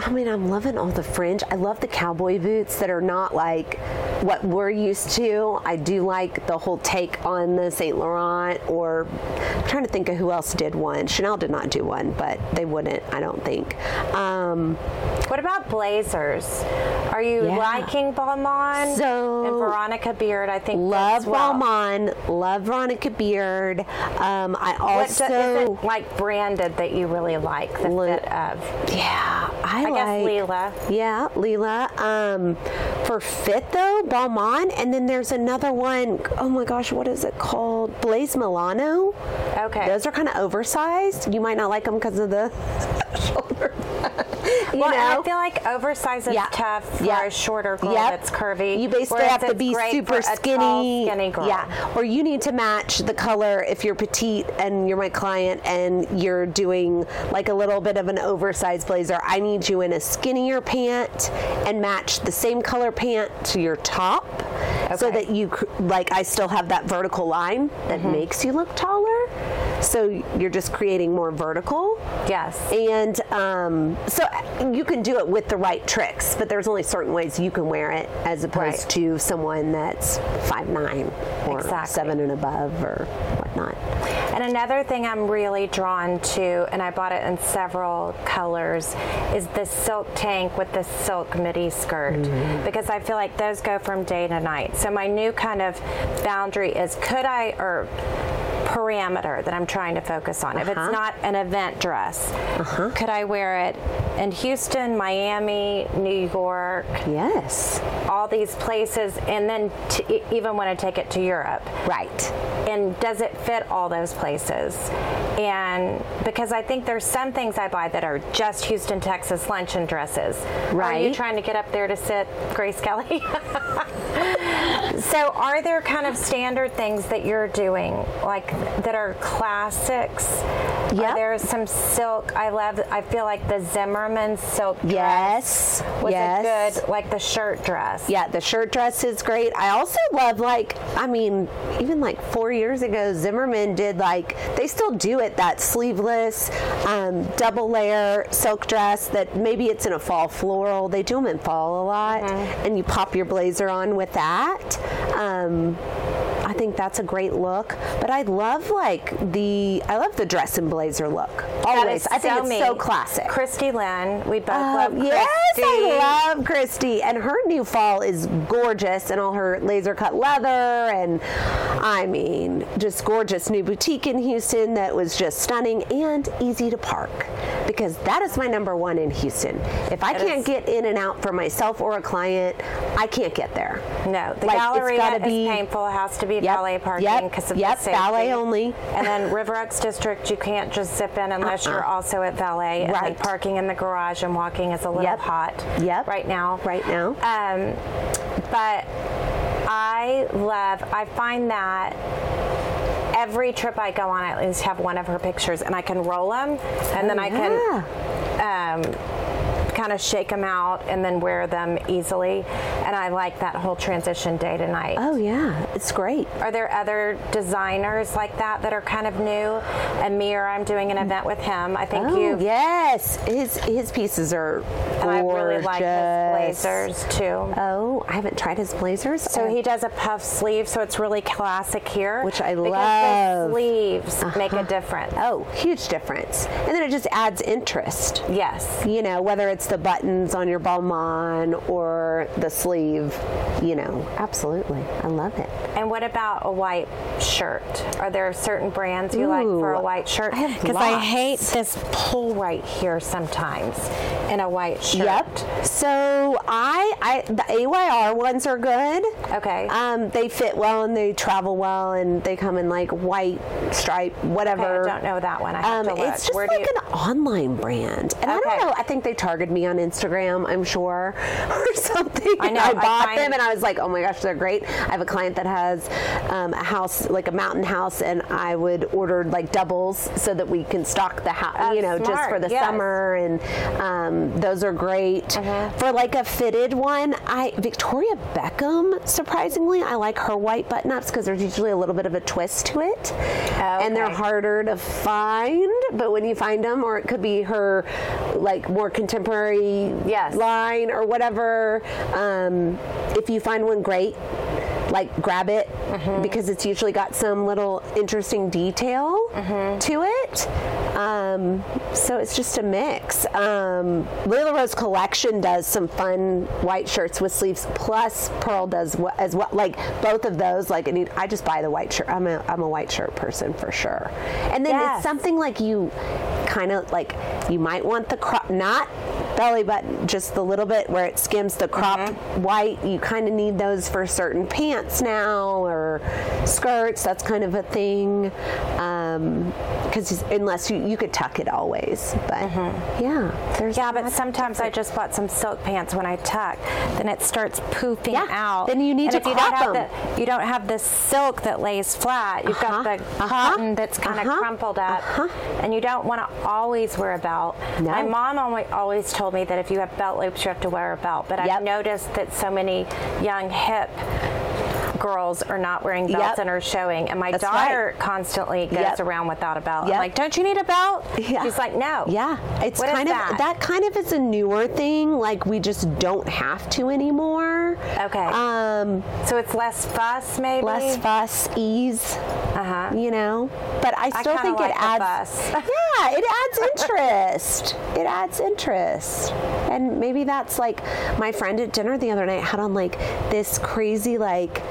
I mean, I'm loving all the fringe. I love the cowboy boots that are not like what we're used to. I do like the whole take on the Saint Laurent or I'm trying to think of who else did one. Chanel did not do one, but they wouldn't, I don't think. Um What about blazers? Are you Yeah. liking Balmain? So- and Veronica Beard, I think Love well. Balmain, love Veronica Beard. Um, I also it like branded that you really like the Li- fit of? yeah, I, I guess like Lela. Yeah, Lela. Um, for fit though, Balmain, and then there's another one. Oh my gosh, what is it called? Blaze Milano. Okay. Those are kind of oversized. You might not like them because of the shoulder. you well, know. I feel like oversized is Yeah. tough for Yeah. a shorter girl Yep. that's curvy. You basically have to be super skinny. skinny girl. Yeah. Or you need to match the color if you're petite and you're my client and you're doing like a little bit of an oversized blazer. I need you in a skinnier pant and match the same color pant to your top so that you like I still have that vertical line that Mm-hmm. makes you look taller. So you're just creating more vertical. Yes. And um, so you can do it with the right tricks, but there's only certain ways you can wear it as opposed Right. to someone that's five nine or Exactly. seven and above or whatnot. And another thing I'm really drawn to, and I bought it in several colors, is the silk tank with the silk midi skirt Mm-hmm. because I feel like those go from day to night. So my new kind of boundary is could I or parameter that I'm trying to focus on. If it's Uh-huh. not an event dress, could I wear it in Houston, Miami, New York, Yes. all these places, and then t- e, even when I take it to Europe? Right. and does it fit all those places and because i think there's some things i buy that are just houston texas luncheon dresses Right. are you trying to get up there to sit grace kelly so are there kind of standard things that you're doing like that are classics Yeah. are there some silk i love i feel like the Zimmermann silk dress Yes. was yes. a good like the shirt dress Yeah, the shirt dress is great. I also love like I mean, even like four years ago, Zimmermann did like they still do it that sleeveless um, double layer silk dress that maybe it's in a fall floral. They do them in fall a lot, and you pop your blazer on with that. Um, I think that's a great look. But I love like the I love the dress and blazer look. Always, I think so it's me. so classic. Christy Lynn, we both Uh, love Christy. yes, I love Christy, and her new fall is gorgeous, and all her laser cut leather, and I mean, just gorgeous new boutique in Houston that was just stunning and easy to park, because that is my number one in Houston. If I It can't is. get in and out for myself or a client, I can't get there. No, the Like, gotta is painful. It has to be be Yep. valet parking Yep. because of Yep. the safety. Valet only. And then River Oaks District, you can't just zip in unless you're also at valet. And then Right. parking in the garage and walking is a little Yep. hot. Yep. Right now. Right now. Um, but I love. I find that. Every trip I go on, I at least have one of her pictures, and I can roll them, and then I can um, kind of shake them out and then wear them easily. And I like that whole transition day to night. Oh yeah, it's great. Are there other designers like that that are kind of new? Amir, I'm doing an event with him. I think Oh you yes, his his pieces are and I really like his blazers too. Oh, I haven't tried his blazers. So he does a puff sleeve, so it's really classic here. Which I love. the sleeves uh-huh. make a difference. Oh, huge difference. And then it just adds interest. Yes. You know, whether it's the buttons on your balmain or the sleeve, you know, absolutely. I love it. And what about a white shirt? Are there certain brands you like for a white shirt? Because I lots. hate this pull right here sometimes in a white shirt. Yep. So I, I the AYR ones are good. Okay. Um, they fit well and they travel well and they come in like white stripe, Okay, whatever. I don't know that one. I have Um, to look. it's just Where like you- an online brand, and I don't know. I think they targeted me on Instagram. I'm sure, or something. I know, I I bought find- them, and I was like, "Oh my gosh, they're great." I have a client that has um, a house, like a mountain house, and I would order like doubles so that we can stock the house, Oh, you know, just for the yes. summer, and um, those are great. Uh-huh. For like a fitted one, I Victoria Beckham. Surprisingly, I like her white button ups because there's usually a little bit of a twist to it, and they're harder to find. But when you find them, or it could be her like more contemporary Yes. line or whatever. Um, if you find one great, like grab it Mm-hmm. because it's usually got some little interesting detail Mm-hmm. to it. Um, so it's just a mix. Um, Rose Collection does some fun white shirts with sleeves. Plus, Pearl does wha- as well. Like both of those. Like I, need, I just buy the white shirt. I'm a I'm a white shirt person for sure. And then Yes. it's something like you kind of like you might want the crop not belly button just the little bit where it skims the cropped white you kind of need those for certain pants now or skirts that's kind of a thing because unless you you could tuck it always but yeah there's Yeah, but sometimes I just bought some silk pants when I tuck. Then it starts poofing Yeah, out. then you need and to you crop don't have 'em. the you don't have the silk that lays flat. You've got Uh-huh, the uh-huh, cotton that's kind of uh-huh, crumpled up, uh-huh. and you don't want to always wear a belt. No. My mom always, always told me that if you have belt loops, you have to wear a belt. But Yep. I've noticed that so many young hip girls are not wearing belts Yep. and are showing. And my That's daughter constantly goes Yep. around without a belt. Yep. I'm like, don't you need a belt? Yeah. She's like, no. Yeah, it's What kind of that? kind of is a newer thing. Like we just don't have to anymore. Okay. Um, So it's less fuss, maybe. less fuss, ease. Uh-huh. You know, but I still kinda think like it adds. fuss. yeah, it adds interest. it adds interest, and maybe that's like my friend at dinner the other night had on like this crazy like.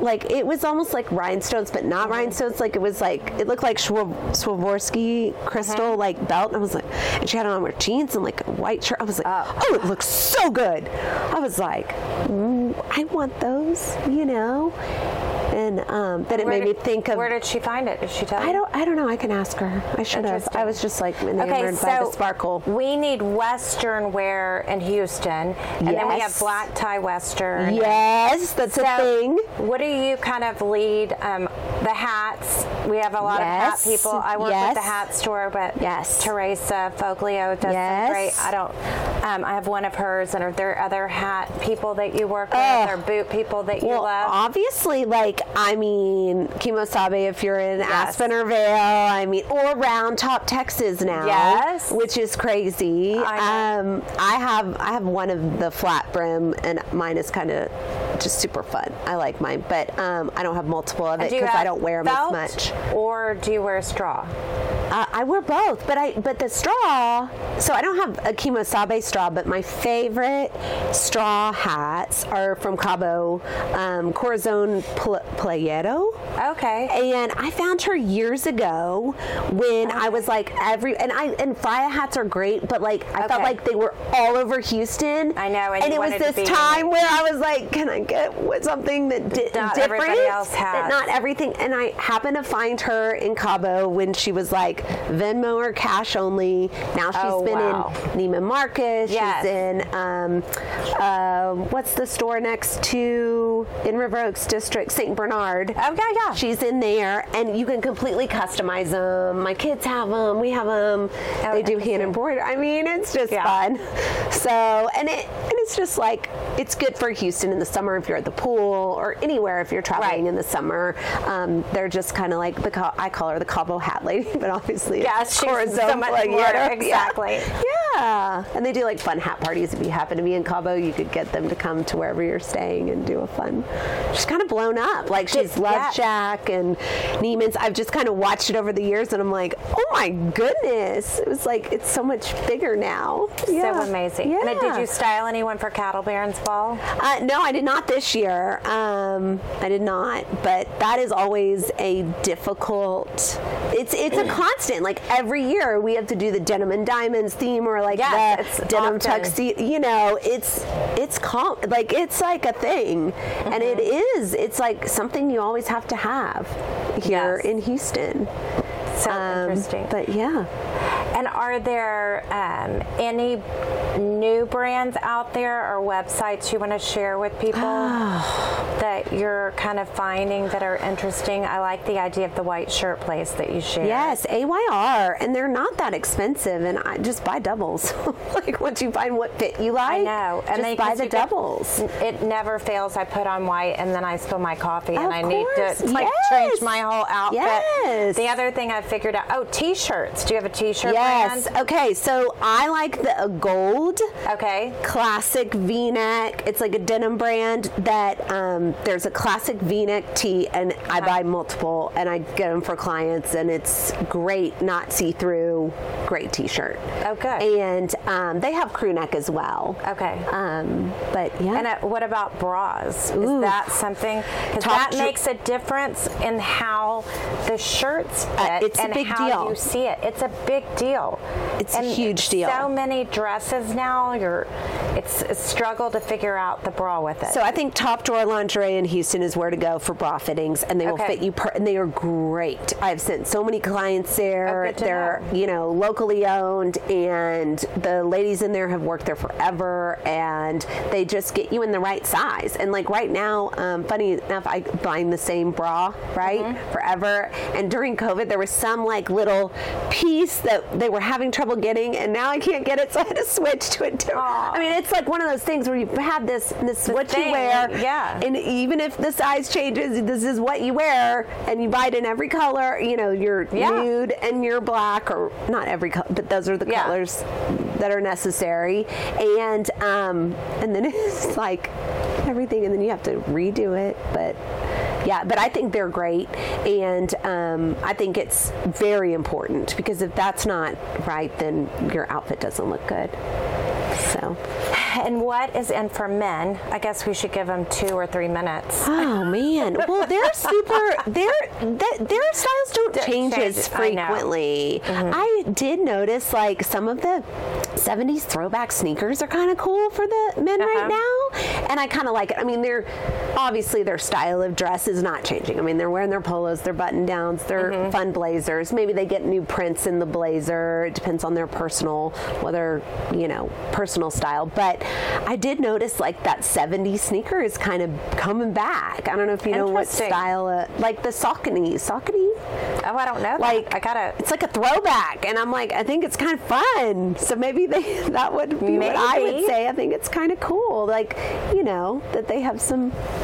Like it was almost like rhinestones, but not rhinestones. Like it was like it looked like Swarovski crystal like belt. And I was like, and she had on her jeans and like a white shirt. I was like, oh, it looks so good. I was like, "Mm, I want those, you know. And um, then it Where made me think of Where did she find it? Did she tell I don't. I don't know. I can ask her. I should have. I was just like enamored Okay, by so the sparkle. we need Western wear in Houston, and then we have black tie Western. Yes, that's a So, thing. what do you kind of lead? Um, the hats. We have a lot Yes. of hat people. I work with the hat store, but Yes. Teressa Foglia does Yes. some great. I don't. Um, I have one of hers, and are there other hat people that you work with, or boot people that you Well, love? obviously, like I mean, Kemo Sabe. If you're in Aspen or Vail, I mean, or Round Top, Texas now. Yes. which is crazy. I. Um, I have I have one of the flat brim, and mine is kind of just super fun. I like mine, but um, I don't have multiple of it because I don't wear them as much. Or do you wear a straw? Uh, I wear both, but I but the straw. So I don't have a Kemo Sabe straw, but my favorite straw hats are from Cabo, um, Corazon Pl- Playero. Okay. And I found her years ago when I was like every and I and Freya hats are great, but like I felt like they were all over Houston. I know, and And, it was this time where I was like, can I get what- something that di- Not different everybody else that not everything. And I happened to find her in Cabo when she was like Venmo or cash only. Now she's Oh, been wow. in Neiman Marcus. Yes. She's in um, uh, what's the store next to in River Oaks District, St. Bernard. Oh, yeah, yeah. She's in there, and you can completely customize them. My kids have them. We have them. Oh, they do hand embroidery. I mean, it's just Yeah. fun. So, and it and it's just like it's good for Houston in the summer if you're at the pool or anywhere if you're traveling Right. in the summer. Um, they're just kind of like the ca- I call her the Cabo Hat Lady, but obviously Yes, she's Corazon so much more, Playero. exactly. Yeah. Yeah, and they do like fun hat parties. If you happen to be in Cabo, you could get them to come to wherever you're staying and do a fun. She's kind of blown up. Like she's Love yeah. Shack and Neiman's. I've just kind of watched it over the years, and I'm like, oh my goodness! It was like it's so much bigger now. Yeah. So amazing. And uh, did you style anyone for Cattle Barons Ball? Uh, no, I did not this year. Um, I did not, but that is always a difficult. It's it's a constant. Like every year, we have to do the denim and diamonds theme, or like Yes, the denim tuxedo. You know, it's it's com- like it's like a thing, and it Mm-hmm. is. It's like something you always have to have here Yes. in Houston. So Um, interesting. But yeah. And are there um, any new brands out there or websites you want to share with people that you're kind of finding that are interesting? I like the idea of the white shirt place that you shared. Yes, AYR, and they're not that expensive, and I just buy doubles. like once you find what fit you like, I know. just they- buy the get- doubles. It never fails. I put on white and then I spill my coffee and I need to like yes. change my whole outfit. Yes. The other thing I figured out, oh, t-shirts. Do you have a t-shirt Yes. Brand? Okay. So I like the AGOLDE Okay. classic V-neck. It's like a denim brand that um, there's a classic V-neck tee, and I Uh-huh. buy multiple, and I get them for clients, and it's great, not see-through, great T-shirt. Okay. And um, they have crew neck as well. Okay. Um, but yeah. And uh, what about bras? Ooh. Is that something? Because that makes a difference in how the shirts fit Uh, it's a and how deal. you see it. It's a big deal. It's a huge deal. So many dresses now. You're, it's a struggle to figure out the bra with it. So I think Top Drawer Lingerie in Houston is where to go for bra fittings, and they will fit you. Per- and they are great. I've sent so many clients there. Oh, They're know. you know locally owned, and the ladies in there have worked there forever, and they just get you in the right size. And like right now, um, funny enough, I buying the same bra right Mm-hmm. forever. And during COVID, there was some like little piece that they were having trouble getting, and now I can't get it, so I had to switch to a different. I mean, it's like one of those things where you have this, this is what thing, you wear, yeah. and even if the size changes, this is what you wear, and you buy it in every color. You know, your Yeah. nude and you're black, or not every color, but those are the Yeah. colors that are necessary. And um, and then it's like everything, and then you have to redo it. But yeah, but I think they're great, and um, I think it's very important because if that's not right, then your outfit doesn't look good. So. and what is in for men? I guess we should give them two or three minutes. Oh man! Well, they're super. Their their their styles don't change as I know. frequently. I, did notice like some of the '70s throwback sneakers are kind of cool for the men right Uh-huh. now, and I kind of like it. I mean, they're obviously their style of dress is not changing. I mean, they're wearing their polos, their button downs, their Mm-hmm. fun blazers. Maybe they get new prints in the blazer. It depends on their personal, whether you know, personal style. But I did notice like that '70s sneaker is kind of coming back. I don't know if you know what style, uh, like the Saucony. Saucony? Oh, I don't know. Like I gotta. It's like a throwback, and I'm like, I think it's kind of fun. So maybe they that would be what I would say. I think it's kind of cool, like you know, that they have some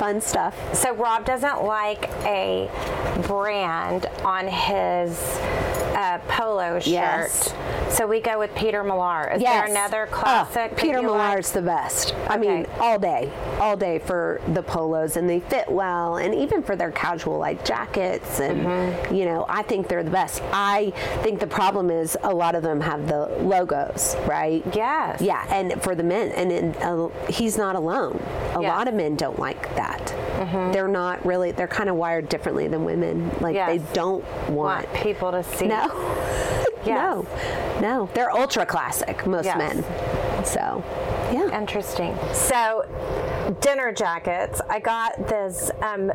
fun stuff. So Rob doesn't like a brand on his uh, polo shirt. Yes. So we go with Peter Millar. Is there another Oh, classic? Peter you like? The best. I mean, all day, all day for the polos, and they fit well, and even for their casual like jackets, and Mm-hmm. you know, I think they're the best. I think the problem is a lot of them have the logos, right? Yes. Yeah, and for the men, and uh, he's not alone. A Yeah. lot of men don't like that. Mm-hmm. They're not really. They're kind of wired differently than women. Like Yes. they don't want. Want people to see. No. Yes. No. No. They're ultra classic. Most Yes. men. So, yeah. Interesting. So, dinner jackets. I got this um,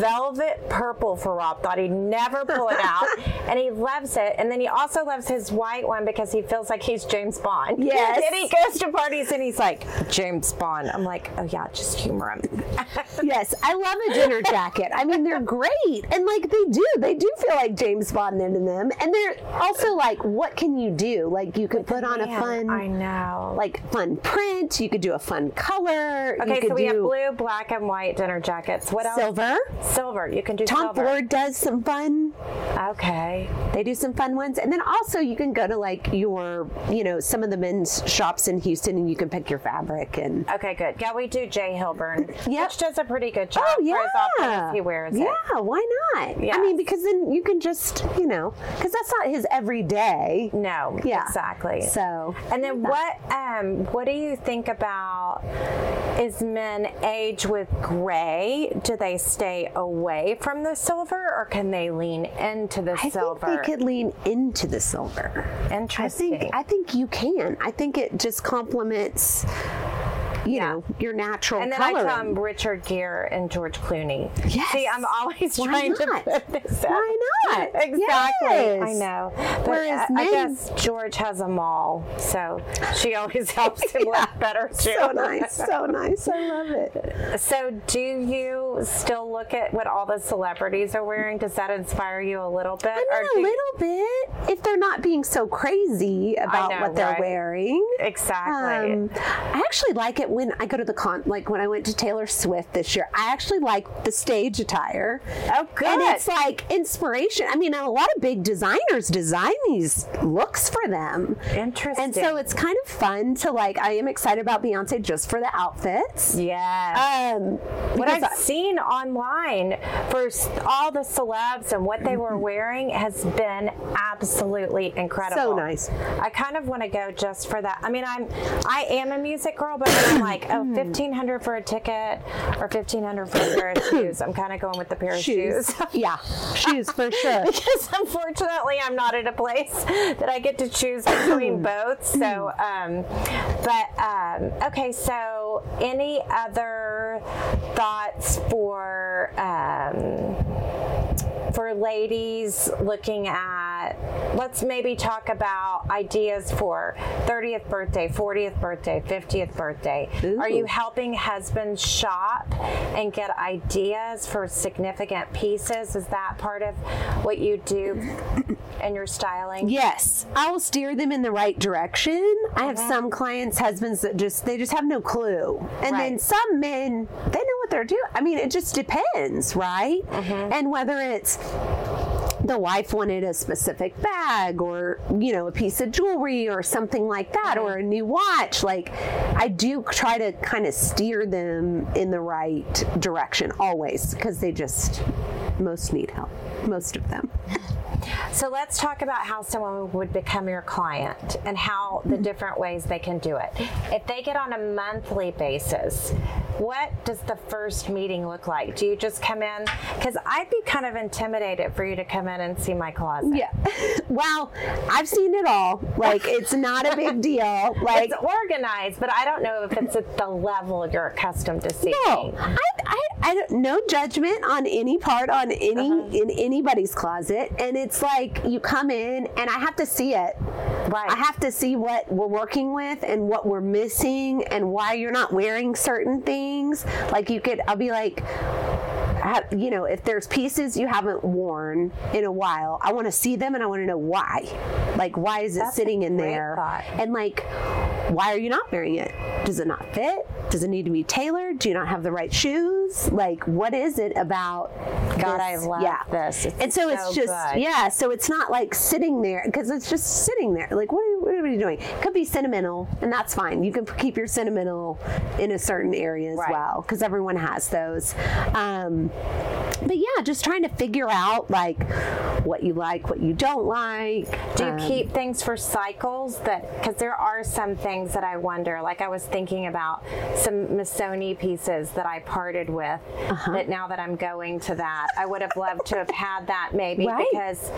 velvet purple for Rob. Thought he'd never pull it out, and he loves it. And then he also loves his white one because he feels like he's James Bond. Yes. And he goes to parties and he's like James Bond. I'm like, oh yeah, just humor him. yes, I love a dinner jacket. I mean, they're great, and like they do, they do feel like James Bond in them, and they're also like, what can you do? Like you could put on a fun, I know. like fun print. You could do a fun color. you okay, so we have blue, black, and white dinner jackets. What else? silver. Silver. You can do Tom silver. Ford does some fun. Okay. They do some fun ones, and then also you can go to like your, you know, some of the men's shops in Houston, and you can pick your fabric and. Okay, good. Yeah, we do J. Hilburn, Yep. which does a pretty good job Oh yeah, for as often he wears it. yeah. Why not? I mean, because then you can just, you know, because that's not his everyday. No, Yeah. exactly. So, and then what um, what do you think about is men age with gray? Do they stay away from the silver or can they lean into the I silver? Could lean into the silver. I Interesting. think I think you can. I think it just complements, you Yeah. know, your natural and then coloring. I come Richard Gere and George Clooney. Yes. See, I'm always Why trying to not? put this out. Why not? Exactly. Yes. I know. But Whereas I, I guess George has Amal, so she always helps him Yeah. look better too. so nice, so nice. I love it. So, do you still look at what all the celebrities are wearing? Does that inspire you a little bit? I mean, a you- little bit if they're not being so crazy about know, what they're right? wearing. Exactly. Um, I actually like it when I go to the con, like when I went to Taylor Swift this year. I actually like the stage attire. Oh, good. And it's like inspiration. I mean, a lot of big designers design these looks for them. Interesting. And so it's kind of fun to like. I am excited about Beyonce just for the outfits. yeah. Um, what I've I- seen online for all the celebs and what they were wearing has been absolutely incredible. So nice. I kind of want to go just for that. I mean, I'm I am a music girl, but like, oh, Mm-hmm. fifteen hundred for a ticket or fifteen hundred for a pair of shoes. I'm kind of going with the pair of shoes. shoes. yeah, shoes for sure. because unfortunately I'm not at a place that I get to choose between both. So, um, but um, okay. So, any other thoughts for? Um, for ladies looking at let's maybe talk about ideas for 30th birthday 40th birthday 50th birthday. Are you helping husbands shop and get ideas for significant pieces? Is that part of what you do in your styling? Yes, I will steer them in the right direction. I Uh-huh. have some clients, husbands that just they just have no clue, and then some men they know they're doing. I mean, it just depends, right? Mm-hmm. And whether it's the wife wanted a specific bag or you know a piece of jewelry or something like that or a new watch like i do try to kind of steer them in the right direction always because they just most need help most of them So let's talk about how someone would become your client and how the mm-hmm. different ways they can do it. If they get on a monthly basis, what does the first meeting look like? Do you just come in? Because I'd be kind of intimidated for you to come in and see my closet. Yeah. well, I've seen it all. Like it's not a big deal. Like It's organized, but I don't know if it's at the level you're accustomed to seeing. no, I, I, I don't, no judgment on any part on any uh-huh. in anybody's closet, and it's like you come in and I have to see it. Right. I have to see what we're working with and what we're missing and why you're not wearing certain things. Like you could, I'll be like. You know, if there's pieces you haven't worn in a while, I want to see them and I want to know why. Like, why is it That's sitting in there? thought. And like, why are you not wearing it? Does it not fit? Does it need to be tailored? Do you not have the right shoes? Like, what is it about? God? I love yeah. this. It's and so it's just good. yeah. So it's not like sitting there because it's just sitting there. Like, what are, you, what are you doing? It could be sentimental, and that's fine. You can keep your sentimental in a certain area as Right. well because everyone has those. Um, but yeah, just trying to figure out like what you like, what you don't like. Do you Um, keep things for cycles that because there are some things that I wonder like I was thinking about some Missoni pieces that I parted with Uh-huh. that now that I'm going to that I would have loved to have had that maybe Right. because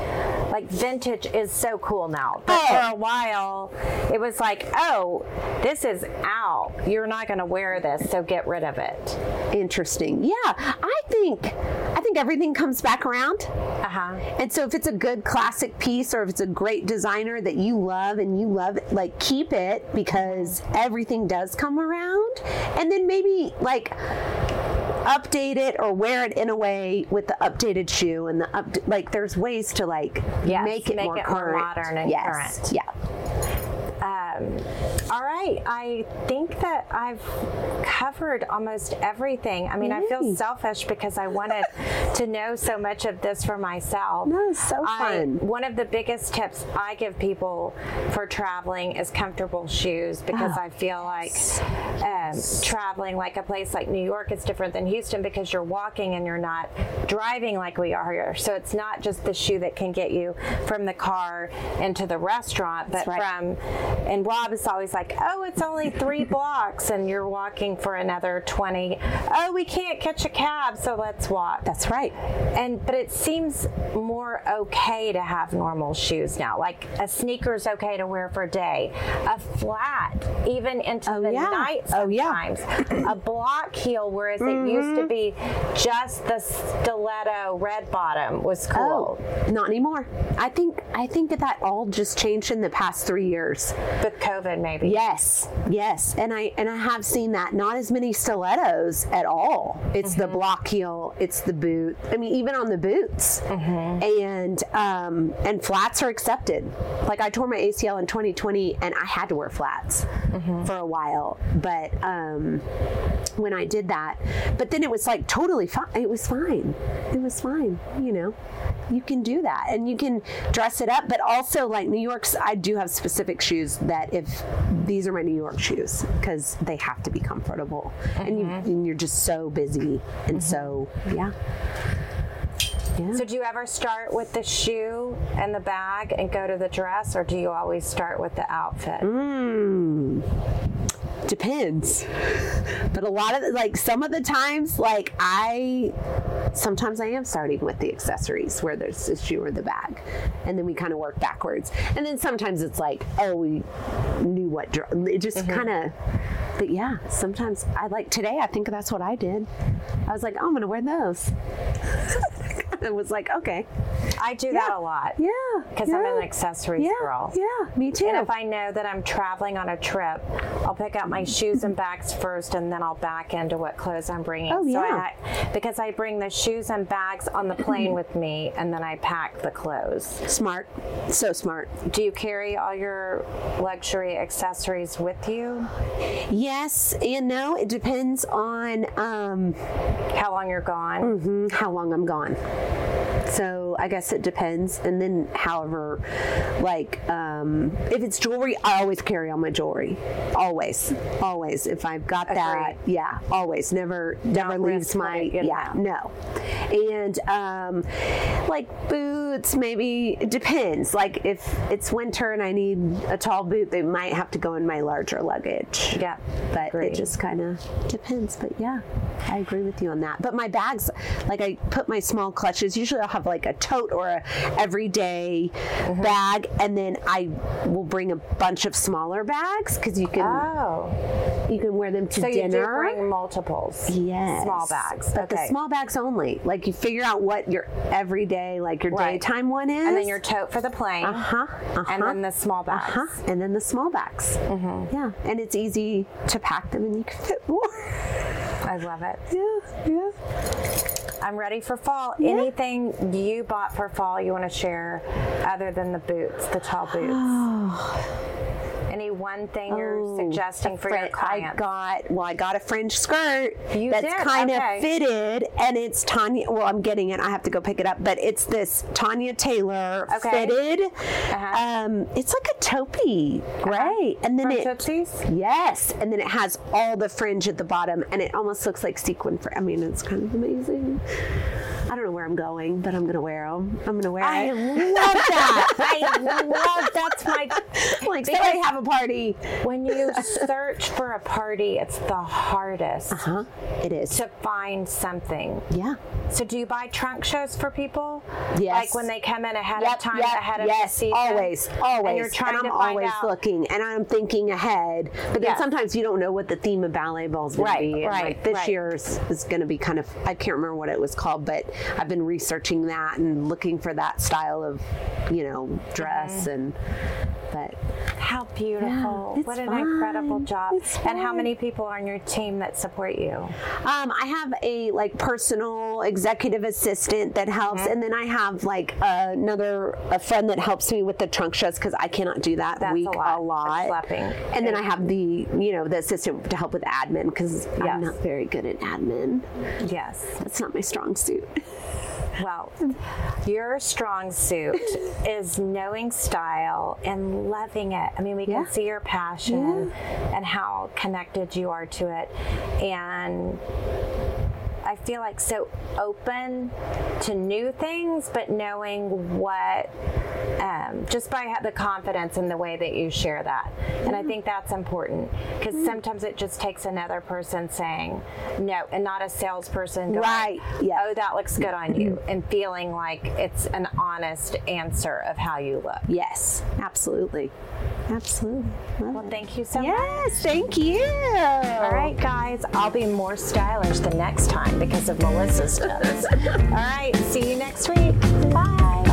like vintage is so cool now but Oh. for a while it was like oh this is out you're not going to wear this so get rid of it interesting. Yeah, I think I think everything comes back around. uh-huh And so if it's a good classic piece or if it's a great designer that you love and you love it, like keep it because everything does come around. And then maybe like update it or wear it in a way with the updated shoe and the up like there's ways to like Yes, make it make more it more modern and yes. current. Yeah. Um, all right. I think that I've covered almost everything. I mean, I feel selfish because I wanted to know so much of this for myself. No, so I- fun. one of the biggest tips I give people for traveling is comfortable shoes because Oh. I feel like um, traveling like a place like New York is different than Houston because you're walking and you're not driving like we are here. So it's not just the shoe that can get you from the car into the restaurant, but right. from and Rob is always like, "Oh, it's only three blocks, and you're walking for another 20. Oh, we can't catch a cab, so let's walk." That's right. And but it seems more okay to have normal shoes now. Like a sneaker's okay to wear for a day. A flat, even into Oh, the yeah. night Oh, yeah. sometimes. a block heel, whereas it used Mm-hmm. to be just the stiletto red bottom was cool. Oh, not anymore. I think I think that that all just changed in the past 3 years. With COVID, maybe. Yes, yes, and I and I have seen that. Not as many stilettos at all. It's the block heel. It's the boot. I mean, even on the boots, and um, and flats are accepted. Like I tore my ACL in 2020, and I had to wear flats for a while. But um, when I did that, but then it was like totally fine. It was fine. It was fine. You know, you can do that, and you can dress it up. But also, like New York's, I do have specific shoes that if these are my New York shoes because they have to be comfortable, and you and you're just so busy, and so yeah. Yeah. So do you ever start with the shoe and the bag and go to the dress, or do you always start with the outfit? Mm. Depends. But a lot of like some of the times, like I sometimes I am starting with the accessories where there's the shoe or the bag, and then we kind of work backwards. And then sometimes it's like, oh, we knew what it just mm-hmm. kind of. But yeah, sometimes I like today. I think that's what I did. I was like, oh, I'm gonna wear those. it was like, okay, I do that a lot. yeah, Because I'm an accessories yeah, girl. Yeah, me too. And if I know that I'm traveling on a trip, I'll pick out my shoes and bags first, and then I'll back into what clothes I'm bringing. Oh, So yeah. I, because I bring the shoes and bags on the plane with me, and then I pack the clothes. smart, so smart. Do you carry all your luxury accessories with you? Yes and no. It depends on um, How long you're gone? mhm, how long I'm gone. So I guess it depends. And then, however, like um, if it's jewelry, I always carry all my jewelry. Always, always. If I've got that, yeah, always. Never, never leaves my letting it get yeah, out. no. And um, like boots, maybe it depends. Like if it's winter and I need a tall boot, they might have to go in my larger luggage. Yeah, but agree. it just kind of depends. But yeah, I agree with you on that. But my bags, like I put my small clutches. Usually I'll have like a tote or a everyday Mm-hmm. bag, and then I will bring a bunch of smaller bags because you can Oh, you can wear them to so you do dinner. bring multiples? Yes. Small bags. But okay. the small bags only. Like you figure out what your everyday, like your Right. daytime one is. and then your tote for the plane. uh huh. Uh-huh. And then the small bags. Uh-huh. And then the small bags. Mm-hmm. Yeah. And it's easy to pack them and you can fit more. I love it. yeah. Yeah. I'm ready for fall. Anything you bought for fall you want to share other than the boots, the tall boots? Any one thing you're Oh, suggesting a for your clients? I got well, I got a fringe skirt You that's kind of Okay. fitted, and it's Tanya. Well, I'm getting it. I have to go pick it up, but it's this Tanya Taylor Okay. fitted. Uh-huh. Um, it's like a taupey gray, and then From it yes, and then it has all the fringe at the bottom, and it almost looks like sequin. Fr- I mean, it's kind of amazing. I don't know where I'm going, but I'm going to wear them. I'm going to wear I it. I love that. I love that's my like, say I have a party. when you search for a party, it's the hardest Uh-huh. It is. to find something. yeah. So do you buy trunk shows for people? Yes. Like when they come in ahead of time, ahead of yes, the season? always, always. And you're trying I'm to find always out. looking, and I'm thinking ahead. But then sometimes you don't know what the theme of ballet ball is going Right, to be. And, right, like this right. year's is going to be kind of I can't remember what it was called, but I've been researching that and looking for that style of, you know, dress Mm-hmm. and. But How beautiful. it's what an fun. incredible job. And how many people are on your team that support you? Um, I have a like personal executive assistant that helps, Mm-hmm. and then I have like another a friend that helps me with the trunk shows because I cannot do that That's a week lot a lot. And then I have the you know the assistant to help with admin because Yes. I'm not very good at admin. Yes. That's not my strong suit. Well, your strong suit is knowing style and loving it. I mean, we can Yeah. see your passion and how connected you are to it. And I feel like so open to new things, but knowing what, um, just by the confidence in the way that you share that. And I mm-hmm. think that's important because mm-hmm. sometimes it just takes another person saying no and not a salesperson going, Right, yeah. oh, that looks good on you, mm-hmm. and feeling like it's an honest answer of how you look. Yes, absolutely, absolutely. Love Well, it. thank you so much. Yes, thank you. All right, guys, I'll be more stylish the next time because of Melissa's tips. All right, see you next week. Bye.